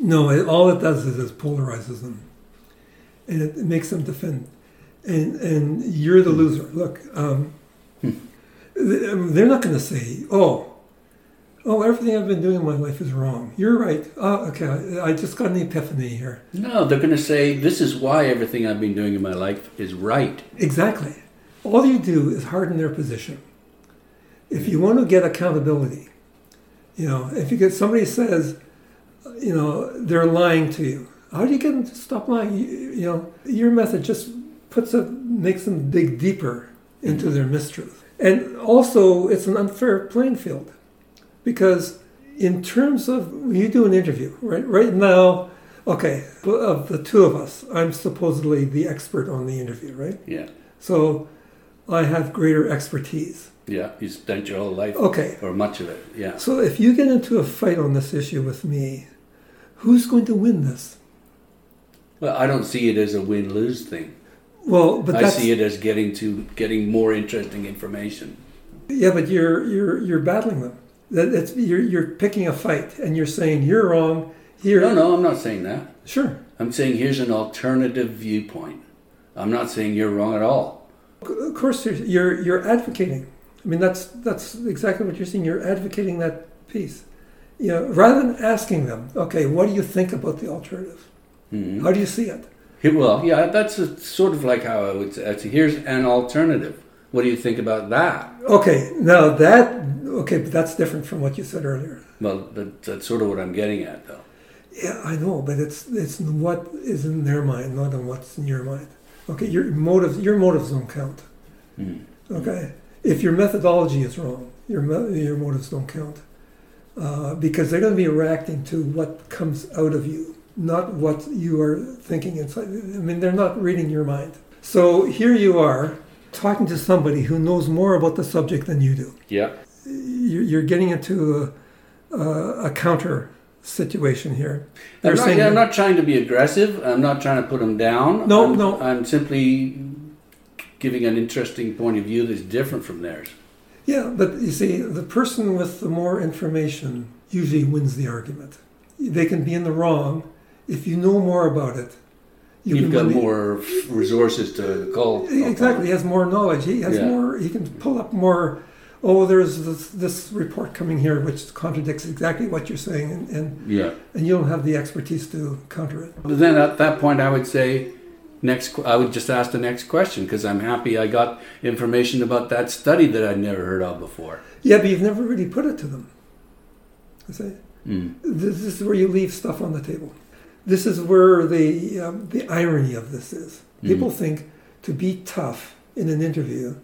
No, it, all it does is it polarizes them, and it, it makes them defend. And and you're the loser. Look, um, th- um, they're not going to say, "Oh, oh, everything I've been doing in my life is wrong." You're right. Oh, okay, I, I just got an epiphany here. No, they're going to say this is why everything I've been doing in my life is right. Exactly. All you do is harden their position. If you want to get accountability, you know, if you get somebody says, you know, they're lying to you, how do you get them to stop lying? You, you know, your method just puts a makes them dig deeper into their mistruth, and also it's an unfair playing field because in terms of when you do an interview, right? Right now, okay, of the two of us, I'm supposedly the expert on the interview, right? Yeah, So I have greater expertise. yeah. You spent your whole life, Okay. or much of it. Yeah. So if you get into a fight on this issue with me, who's going to win this? Well, I don't see it as a win lose thing. Well, but I see it as getting to getting more interesting information. yeah, but you're you're you're battling them. That it's you're you're picking a fight and you're saying you're wrong. Here, No, no, I'm not saying that. sure. I'm saying here's an alternative viewpoint. I'm not saying you're wrong at all. Of course, you're you're, you're advocating. I mean, that's that's exactly what you're saying. You're advocating that piece. You know, rather than asking them, okay, what do you think about the alternative? Mhm. How do you see it? Well, yeah, that's a, sort of like how I would say. Here's an alternative. What do you think about that? Okay, now that okay, but that's different from what you said earlier. Well, that, that's sort of what I'm getting at, though. Yeah, I know, but it's it's what is in their mind, not in what's in your mind. Okay, your motives your motives don't count. Hmm. Okay, if your methodology is wrong, your your motives don't count uh, because they're going to be reacting to what comes out of you, not what you are thinking inside. I mean, they're not reading your mind. So here you are talking to somebody who knows more about the subject than you do. Yeah. You're getting into a, a, a counter situation here. I'm They're not, yeah, I'm not trying to be aggressive. I'm not trying to put them down. No, I'm, no. I'm simply giving an interesting point of view that's different from theirs. Yeah, but you see, the person with the more information usually wins the argument. They can be in the wrong. If you know more about it, you You've can got more resources to call. Exactly, he has more knowledge. He has Yeah. more. He can pull up more. Oh, there's this, this report coming here which contradicts exactly what you're saying, and, and Yeah. and you don't have the expertise to counter it. But then at that point, I would say, next. I would just ask the next question because I'm happy I got information about that study that I'd never heard of before. Yeah, but you've never really put it to them. You see? Mm. This is where you leave stuff on the table. This is where the um, the irony of this is. People think to be tough in an interview,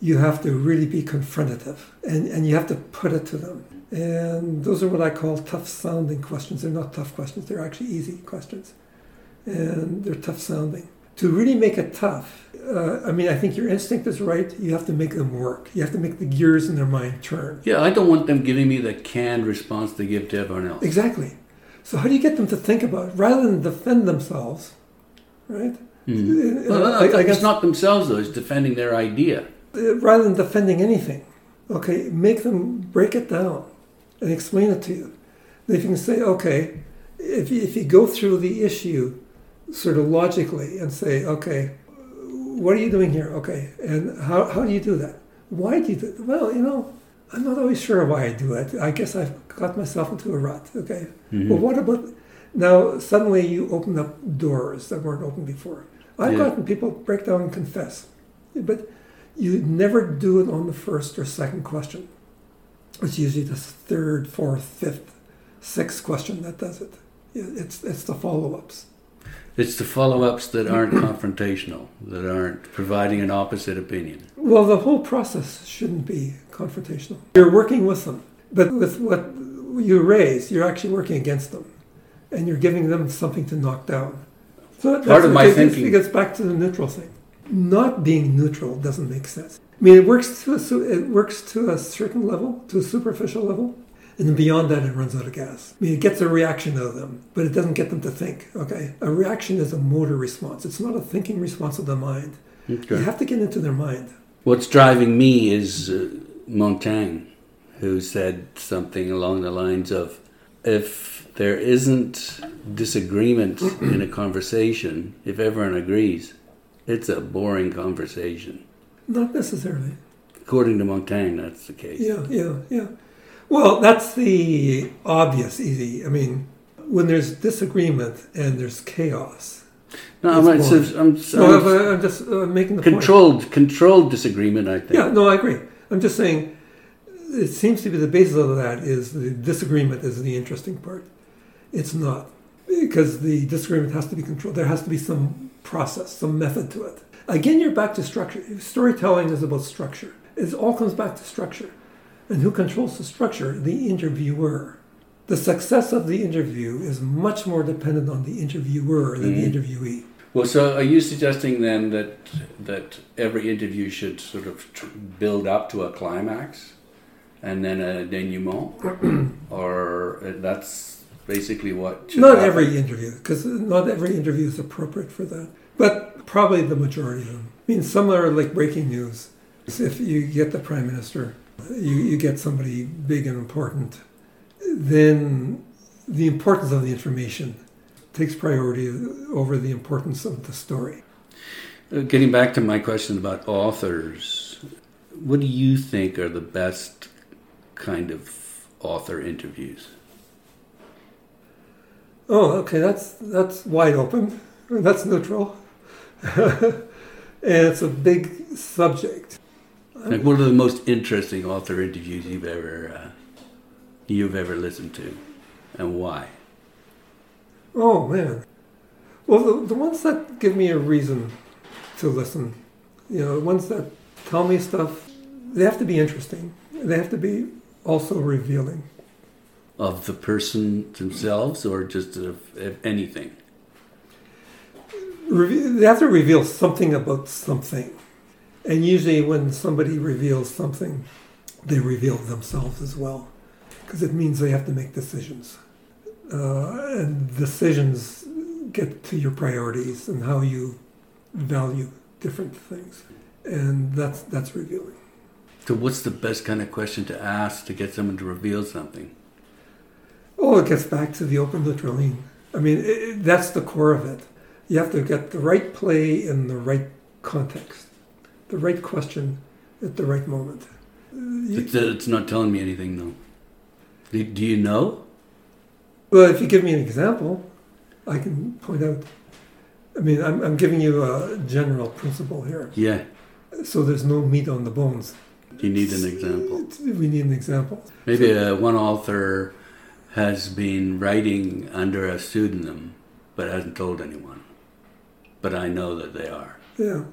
you have to really be confrontative, and and you have to put it to them. And those are what I call tough sounding questions. They're not tough questions. They're actually easy questions, and they're tough sounding. To really make it tough, uh, I mean, I think your instinct is right. You have to make them work. You have to make the gears in their mind turn. Yeah, I don't want them giving me the canned response they give to everyone else. Exactly. So how do you get them to think about it rather than defend themselves, right? Mm. Well, I- I it's guess- not themselves though; it's defending their idea. uh, rather than defending anything, okay, make them break it down and explain it to you. Then you can say, okay, if you, if you go through the issue sort of logically and say, okay, what are you doing here? Okay, and how, how do you do that? Why do you do it? Well, you know, I'm not always sure why I do it. I guess I've got myself into a rut. Okay, Mhm. But what about now? Suddenly you open up doors that weren't open before. I've Yeah. gotten people break down and confess, but you never do it on the first or second question. It's usually the third, fourth, fifth, sixth question that does it. It's it's the follow-ups. It's the follow-ups that aren't confrontational, that aren't providing an opposite opinion. Well, the whole process shouldn't be confrontational. You're working with them, but with what you raise, you're actually working against them, and you're giving them something to knock down. So Part of my it gets, thinking- It gets back to the neutral thing. Not being neutral doesn't make sense. I mean, it works to a, it works to a certain level, to a superficial level, and then beyond that, it runs out of gas. I mean, it gets a reaction out of them, but it doesn't get them to think. Okay, a reaction is a motor response. It's not a thinking response of the mind. Okay. You have to get into their mind. What's driving me is uh, Montaigne, who said something along the lines of, "If there isn't disagreement in a conversation, if everyone agrees, it's a boring conversation." Not necessarily. According to Montaigne, that's the case. Yeah, yeah, yeah. Well, that's the obvious, easy. I mean, when there's disagreement and there's chaos. No, I'm, boring. just- I'm, No, I'm I'm just uh, making the point. controlled, controlled disagreement. I think. Yeah, no, I agree. I'm just saying, it seems to be the basis of that is the disagreement is the interesting part. It's not because the disagreement has to be controlled. There has to be some process, some method to it. Again, you're back to structure. Storytelling is about structure. It all comes back to structure. And who controls the structure? The interviewer. The success of the interview is much more dependent on the interviewer than Mhm. the interviewee. Well, so are you suggesting then that that every interview should sort of tr- build up to a climax, and then a denouement, or uh, that's basically what? Should Not happen? every interview, because not every interview is appropriate for that. But probably the majority of them. I mean, some are like breaking news. If you get the prime minister, you, you get somebody big and important, then the importance of the information takes priority over the importance of the story. Uh, Getting back to my question about authors, what do you think are the best kind of author interviews? Oh, okay, that's that's wide open. That's neutral, and it's a big subject. Like, one of the most interesting author interviews you've ever uh, you've ever listened to, and why? Oh man. Well, the, the ones that give me a reason to listen, you know, the ones that tell me stuff, they have to be interesting. They have to be also revealing. Of the person themselves, or just of, of anything? Reve- they have to reveal something about something. And usually, when somebody reveals something, they reveal themselves as well, because it means they have to make decisions. Uh, and decisions get to your priorities and how you value different things. And that's, that's revealing. So, what's the best kind of question to ask to get someone to reveal something? Oh, it gets back to the open neutraline. I mean, it, that's the core of it. You have to get the right play in the right context, the right question at the right moment. It's, it's not telling me anything, though. Do you know? Well, if you give me an example, I can point out. I mean, I'm, I'm giving you a general principle here, Yeah, so there's no meat on the bones. you need an example. We need an example. Maybe uh, one author has been writing under a pseudonym but hasn't told anyone. But I know that they are. Yeah.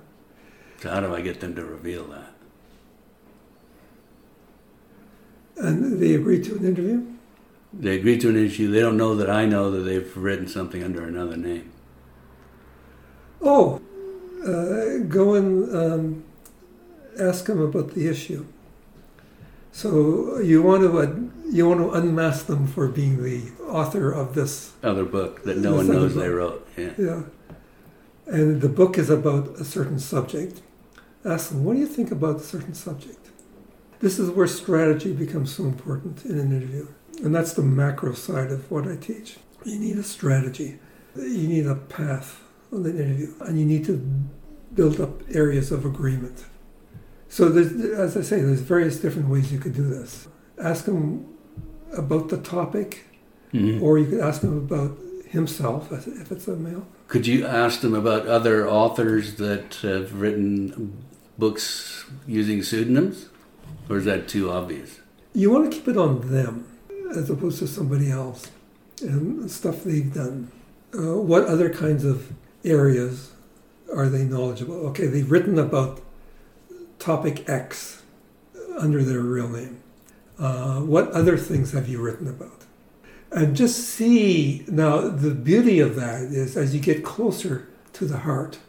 So, how do I get them to reveal that? And they agree to an interview. They agree to an issue. They don't know that I know that they've written something under another name. Oh, uh, go and um, ask them about the issue. So you want to uh, you want to unmask them for being the author of this, Other book that no one knows they wrote. Yeah. yeah. And the book is about a certain subject. Ask them, what do you think about a certain subject? This is where strategy becomes so important in an interview, and that's the macro side of what I teach. You need a strategy. You need a path on the interview, and you need to build up areas of agreement. So, as I say, there's various different ways you could do this. Ask him about the topic, Mhm. or you could ask him about himself, if it's a male. Could you ask them about other authors that have written books using pseudonyms? Or is that too obvious? you want to keep it on them as opposed to somebody else and stuff they've done. Uh, what other kinds of areas are they knowledgeable? Okay, they've written about topic X under their real name. Uh, what other things have you written about? And just see now the beauty of that is as you get closer to the heart,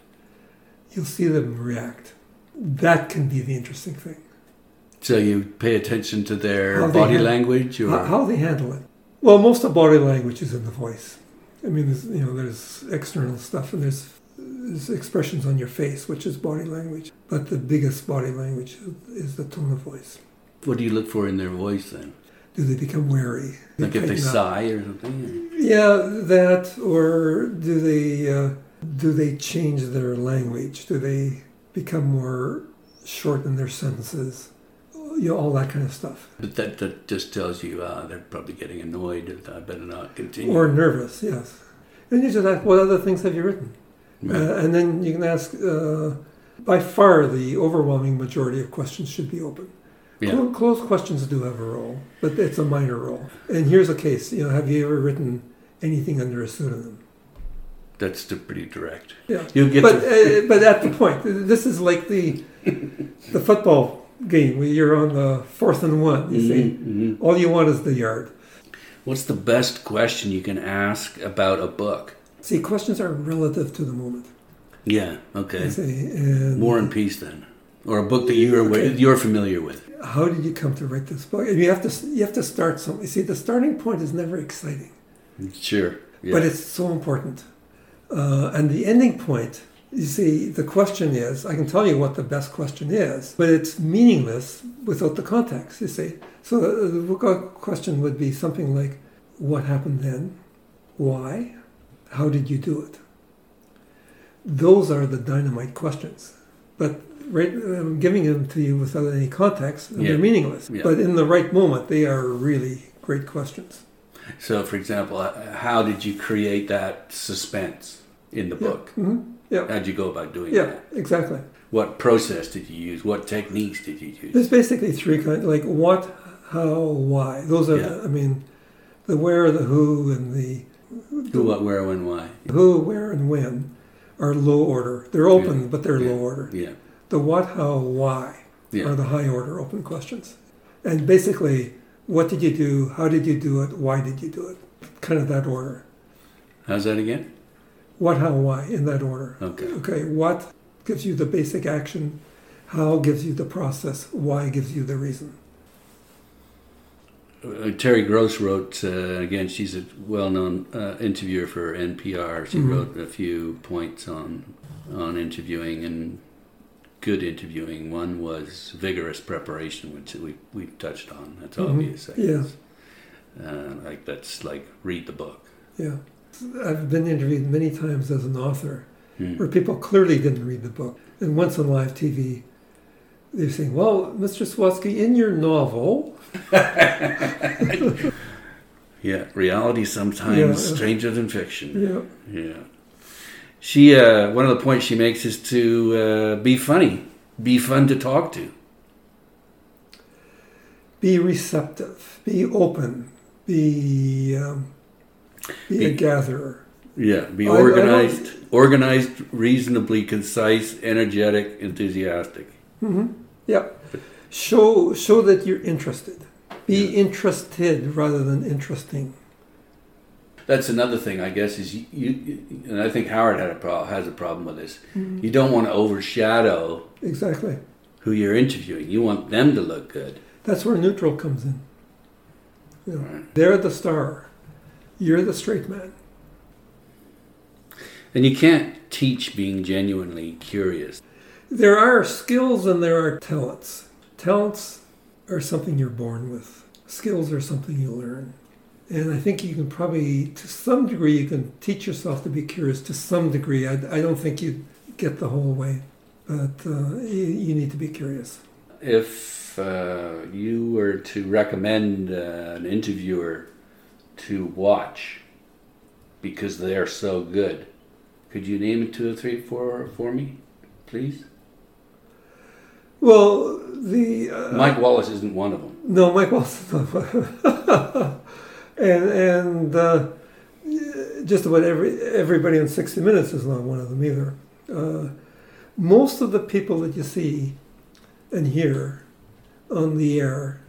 you'll see them react. That can be the interesting thing. So you pay attention to their How body language, or How, they handle it. Well, most of body language is in the voice. I mean, there's, you know, there's external stuff and there's, there's expressions on your face, which is body language. But the biggest body language is the tone of voice. what do you look for in their voice then? Do they become wary? Like if they up? sigh or something? Yeah, that or do they uh, do they change their language? Do they become more short in their sentences? You know, all that kind of stuff. But that, that just tells you uh, they're probably getting annoyed. I better not continue. Or nervous, yes. And you just ask, what other things have you written? Right. Uh, and then you can ask, uh, by far the overwhelming majority of questions should be open. yeah. Clo- Closed questions do have a role, but it's a minor role. And here's a case, you know, have you ever written anything under a pseudonym? That's pretty direct. Yeah. You get But, to, uh, but at the point, this is like the, the football game where you're on the fourth and one, you see. Mhm, mhm. All you want is the yard. What's the best question you can ask about a book? See, questions are relative to the moment. Yeah. Okay. see, and War and Peace then, or a book that you're Okay. you're familiar with. how did you come to write this book? And you have to you have to start something. See, the starting point is never exciting, Sure. Yeah. but it's so important. Uh, and the ending point, you see, the question is I can tell you what the best question is, but it's meaningless without the context. You see, so uh, the question would be something like, "What happened then? Why? How did you do it?" Those are the dynamite questions, but right, I'm giving them to you without any context, and Yeah. they're meaningless. Yeah. But in the right moment, they are really great questions. so, for example, uh, how did you create that suspense in the book? hmm Yeah, How'd you go about doing it? yeah, that? exactly. What process did you use? What techniques did you use? There's basically three kinds, like what, how, why. Those are, Yeah. the, I mean, the where, the who, and the Who, what, where, when, why? who, where, and when are low order. They're open, Yeah. but they're Yeah. low order. Yeah. The what, how, why Yeah. are the high order open questions. And basically, what did you do? How did you do it? Why did you do it? Kind of that order. How's that again? What, how, why in that order. Okay. Okay, what gives you the basic action? How gives you the process? Why gives you the reason? Uh, Terry Gross wrote uh, again. She's a well-known uh, interviewer for NPR. She Mhm. wrote a few points on on interviewing and good interviewing. One was vigorous preparation, which we we touched on. That's Mhm. obvious. I Yeah. guess. Uh, like that's like read the book. Yeah. I've been interviewed many times as an author Hmm. where people clearly didn't read the book. And once on live TV, they're saying, Well, Mr. Sawatsky, in your novel, Yeah, reality sometimes Yeah. stranger than fiction. yeah, Yeah. She uh, one of the points she makes is to uh, be funny, be fun to talk to. be receptive, be open, be, um, be, a gatherer. Yeah, be I- I organized, organized, reasonably concise, energetic, enthusiastic. hmm Yep. Show, show that you're interested. Be interested rather than interesting. That's another thing, I guess, is you, you and I think Howard had a pro- has a problem with this. You don't want to overshadow Exactly. who you're interviewing. You want them to look good. That's where neutral comes in. You know, Right. They're the star. You're the straight man. And you can't teach being genuinely curious. There are skills and there are talents. Talents are something you're born with. Skills are something you learn. And I think you can probably, to some degree, you can teach yourself to be curious to some degree. I, I don't think you get the whole way, but uh, you, you need to be curious. If uh, you were to recommend uh, an interviewer to watch because they're so good, could you name two or three for for me, please? Well, the uh, Mike Wallace isn't one of them. No, Mike Wallace. and and uh, just about every everybody on 60 Minutes is not one of them either. Uh, most of the people that you see and hear on the air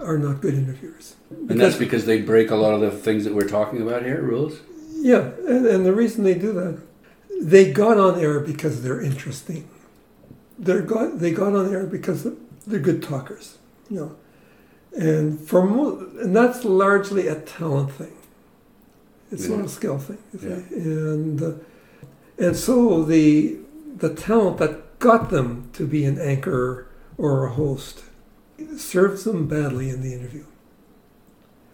are not good interviewers. And that's because they break a lot of the things that we're talking about here, rules. Yeah, and, and the reason they do that, they got on air because they're interesting. They're got they got on air because they're good talkers, you know, and for mo- and that's largely a talent thing. It's Yeah. not a skill thing. Yeah. and uh, and so the the talent that got them to be an anchor or a host serves them badly in the interview.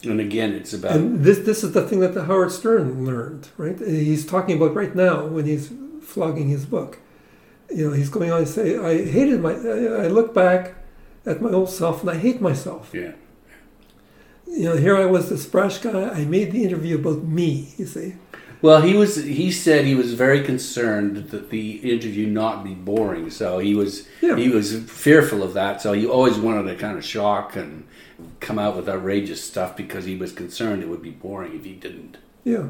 And again, it's about And this this is the thing that the Howard Stern learned, right? He's talking about right now when he's flogging his book. You know, he's going on to say, "I hated my. I I look back at my old self and I hate myself. yeah. You know, here I was, this brash guy. I made the interview about me. You see, Well, he was. He said he was very concerned that the interview not be boring. So he was. Yeah. He was fearful of that. So he always wanted to kind of shock and come out with outrageous stuff because he was concerned it would be boring if he didn't. yeah,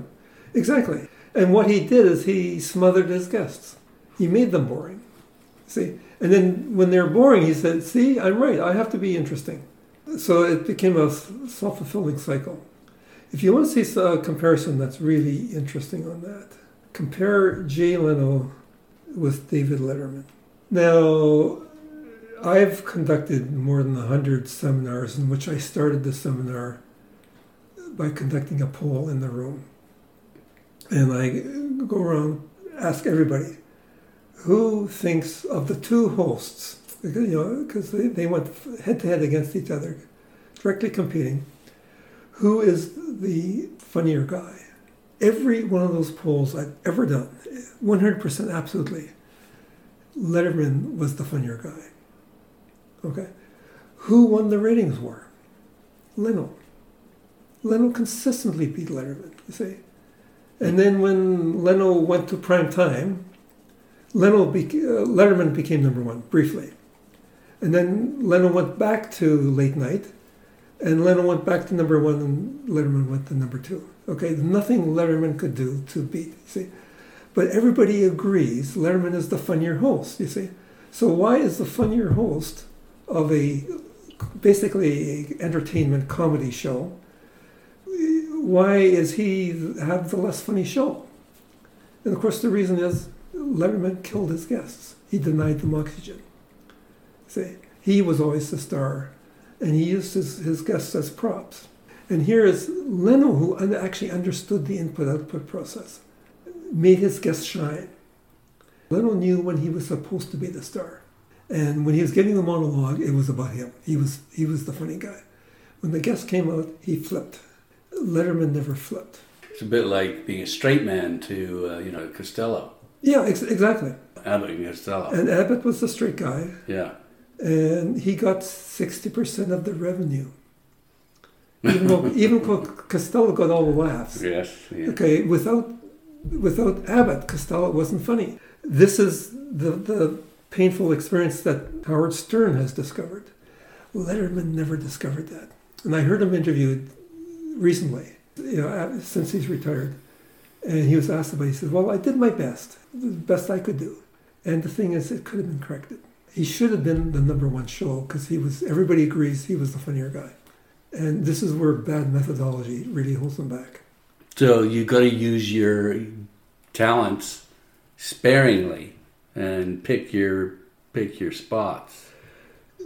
exactly. And what he did is he smothered his guests. He made them boring. See, and then when they're boring, he said, "See, I'm right. I have to be interesting." So it became a self fulfilling cycle. If you want to see a comparison that's really interesting on that, compare Jay Leno with David Letterman. Now, I've conducted more than 100 seminars in which I started the seminar by conducting a poll in the room. And I go around, ask everybody, who thinks of the two hosts, you know, because they, they went head to head against each other, directly competing, who is the funnier guy? Every one of those polls I've ever done, 100% absolutely, Letterman was the funnier guy. Okay? Who won the ratings war? Leno. Leno consistently beat Letterman, you see. And then when Leno went to prime time, Leno uh, Letterman became number one briefly. And then Leno went back to late night, and Leno went back to number one, and Letterman went to number two. Okay, nothing Letterman could do to beat. See, but everybody agrees Letterman is the funnier host. You see, so why is the funnier host of a basically a entertainment comedy show? Why is he have the less funny show? And of course, the reason is Letterman killed his guests. He denied them oxygen. See, he was always the star, and he used his, his guests as props. And here is Leno, who un- actually understood the input-output process, made his guests shine. Leno knew when he was supposed to be the star, and when he was giving the monologue, it was about him. He was he was the funny guy. When the guest came out, he flipped. Letterman never flipped. It's a bit like being a straight man to uh, you know Costello, Yeah, ex- exactly. Abbott and Costello. And Abbott was the straight guy, yeah. And he got 60% of the revenue. Even though, even Costello got all the laughs. Yes. Yeah. Okay, without without Abbott, Costello wasn't funny. This is the, the painful experience that Howard Stern has discovered. Letterman never discovered that. And I heard him interviewed recently, you know, uh, since he's retired. And he was asked about it. He said, Well, I did my best, the best I could do. And the thing is, it could have been corrected. He should have been the number one show because he was, everybody agrees he was the funnier guy. And this is where bad methodology really holds him back. So you got to use your talents sparingly and pick your pick your spots.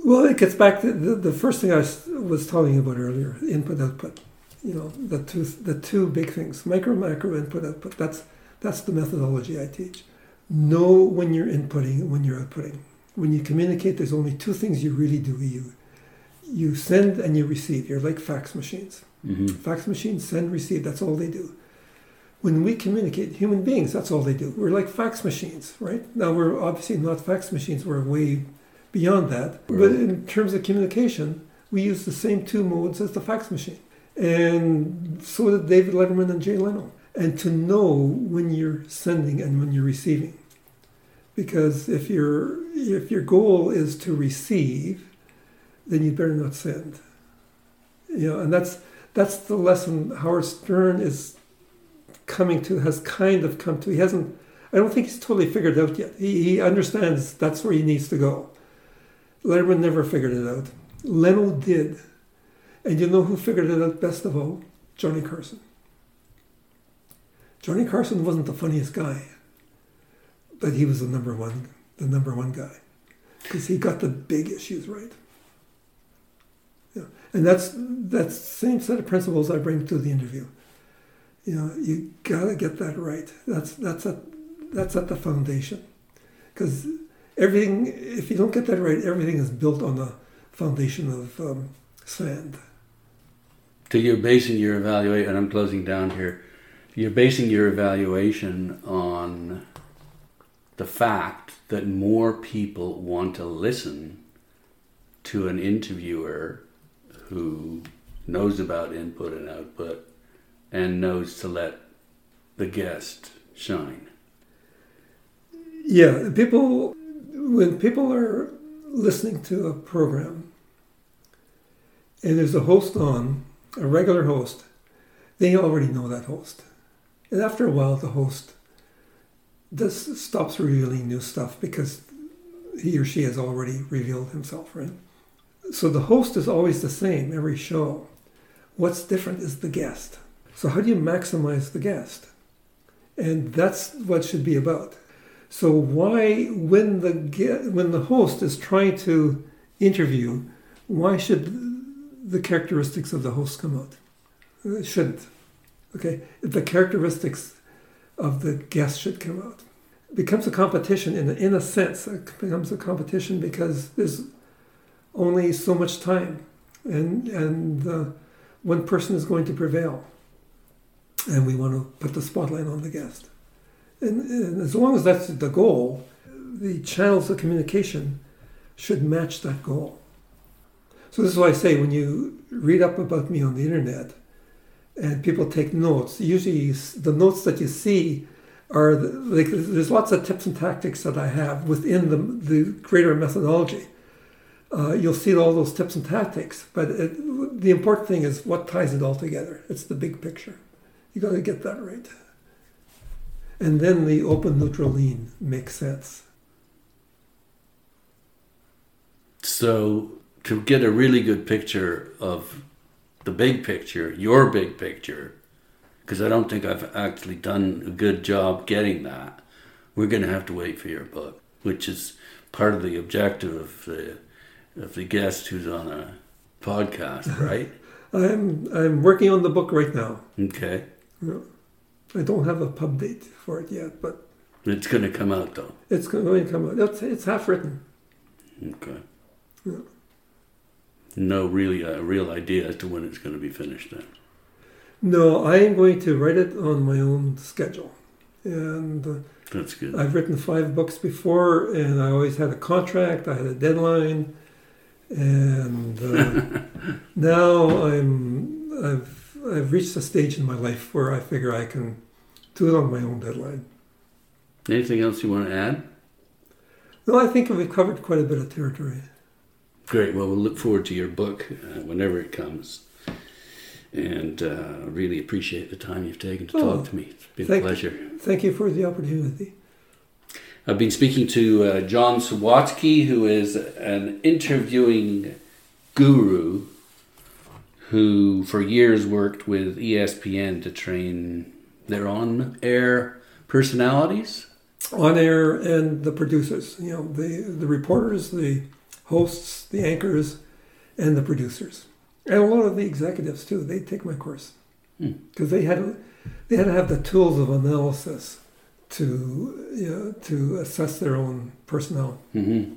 Well, it gets back to the, the first thing I was telling you about earlier: input output. You know, the two the two big things: micro, macro, input, output. That's that's the methodology I teach. Know when you're inputting when you're outputting. When you communicate, there's only two things you really do. You you send and you receive. You're like fax machines. Mm-hmm. Fax machines send, receive. That's all they do. When we communicate, human beings, that's all they do. We're like fax machines, right? Now we're obviously not fax machines. We're way beyond that. But in terms of communication, we use the same two modes as the fax machine. And so did David Letterman and Jay Leno. And to know when you're sending and when you're receiving. Because if your if your goal is to receive, then you better not send. You know, and that's that's the lesson Howard Stern is coming to has kind of come to. He hasn't. I don't think he's totally figured it out yet. He, he understands that's where he needs to go. Letterman never figured it out. Leno did. And you know who figured it out best of all? Johnny Carson. Johnny Carson wasn't the funniest guy, but he was the number one, the number one guy, because he got the big issues right. Yeah. And that's that's the same set of principles I bring to the interview. You know, you gotta get that right. That's that's at that's at the foundation, because everything. If you don't get that right, everything is built on the foundation of um, sand. So you're basing your evaluation, and I'm closing down here. You're basing your evaluation on the fact that more people want to listen to an interviewer who knows about input and output and knows to let the guest shine. Yeah, people, when people are listening to a program and there's a host on, a regular host, they already know that host. And after a while, the host this stops revealing new stuff because he or she has already revealed himself, right? So the host is always the same every show. What's different is the guest. So how do you maximize the guest? And that's what should be about. So why, when the when the host is trying to interview, why should the characteristics of the host come out? It shouldn't. Okay, the characteristics of the guest should come out. It becomes a competition in a, in a sense. It becomes a competition because there's only so much time, and and uh, one person is going to prevail, and we want to put the spotlight on the guest. And, and as long as that's the goal, the channels of communication should match that goal. So this is why I say when you read up about me on the internet and people take notes, usually the notes that you see are the, like there's lots of tips and tactics that I have within the, the greater methodology. Uh, you'll see all those tips and tactics, but it, the important thing is what ties it all together. It's the big picture. You got to get that right. And then the open neutral lean makes sense. So to get a really good picture of the big picture, your big picture, because I don't think I've actually done a good job getting that, we're going to have to wait for your book, which is part of the objective of the of the guest who's on a podcast, right? I'm I'm working on the book right now. Okay. I don't have a pub date for it yet, but it's going to come out though. It's going to come out. It's, it's half written. Okay. Yeah no really a uh, real idea as to when it's going to be finished then. No, I am going to write it on my own schedule, and uh, that's good. I've written five books before, and I always had a contract. I had a deadline, and uh, now I'm I've I've reached a stage in my life where I figure I can do it on my own deadline. Anything else you want to add? No, I think we've covered quite a bit of territory. Great. Well, we'll look forward to your book uh, whenever it comes. And uh, really appreciate the time you've taken to oh, talk to me. It's been thank, a pleasure. Thank you for the opportunity. I've been speaking to uh, John Sawatsky, who is an interviewing guru who for years worked with ESPN to train their on air personalities. On air and the producers, you know, the, the reporters, the hosts, the anchors, and the producers, and a lot of the executives too. They take my course because hmm. they had they had to have the tools of analysis to you know, to assess their own personnel. Mm-hmm.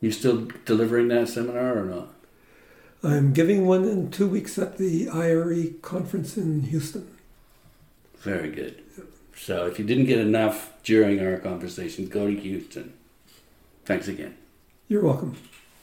You still delivering that seminar or not? I'm giving one in two weeks at the IRE conference in Houston. Very good. So if you didn't get enough during our conversation, go to Houston. Thanks again. You're welcome.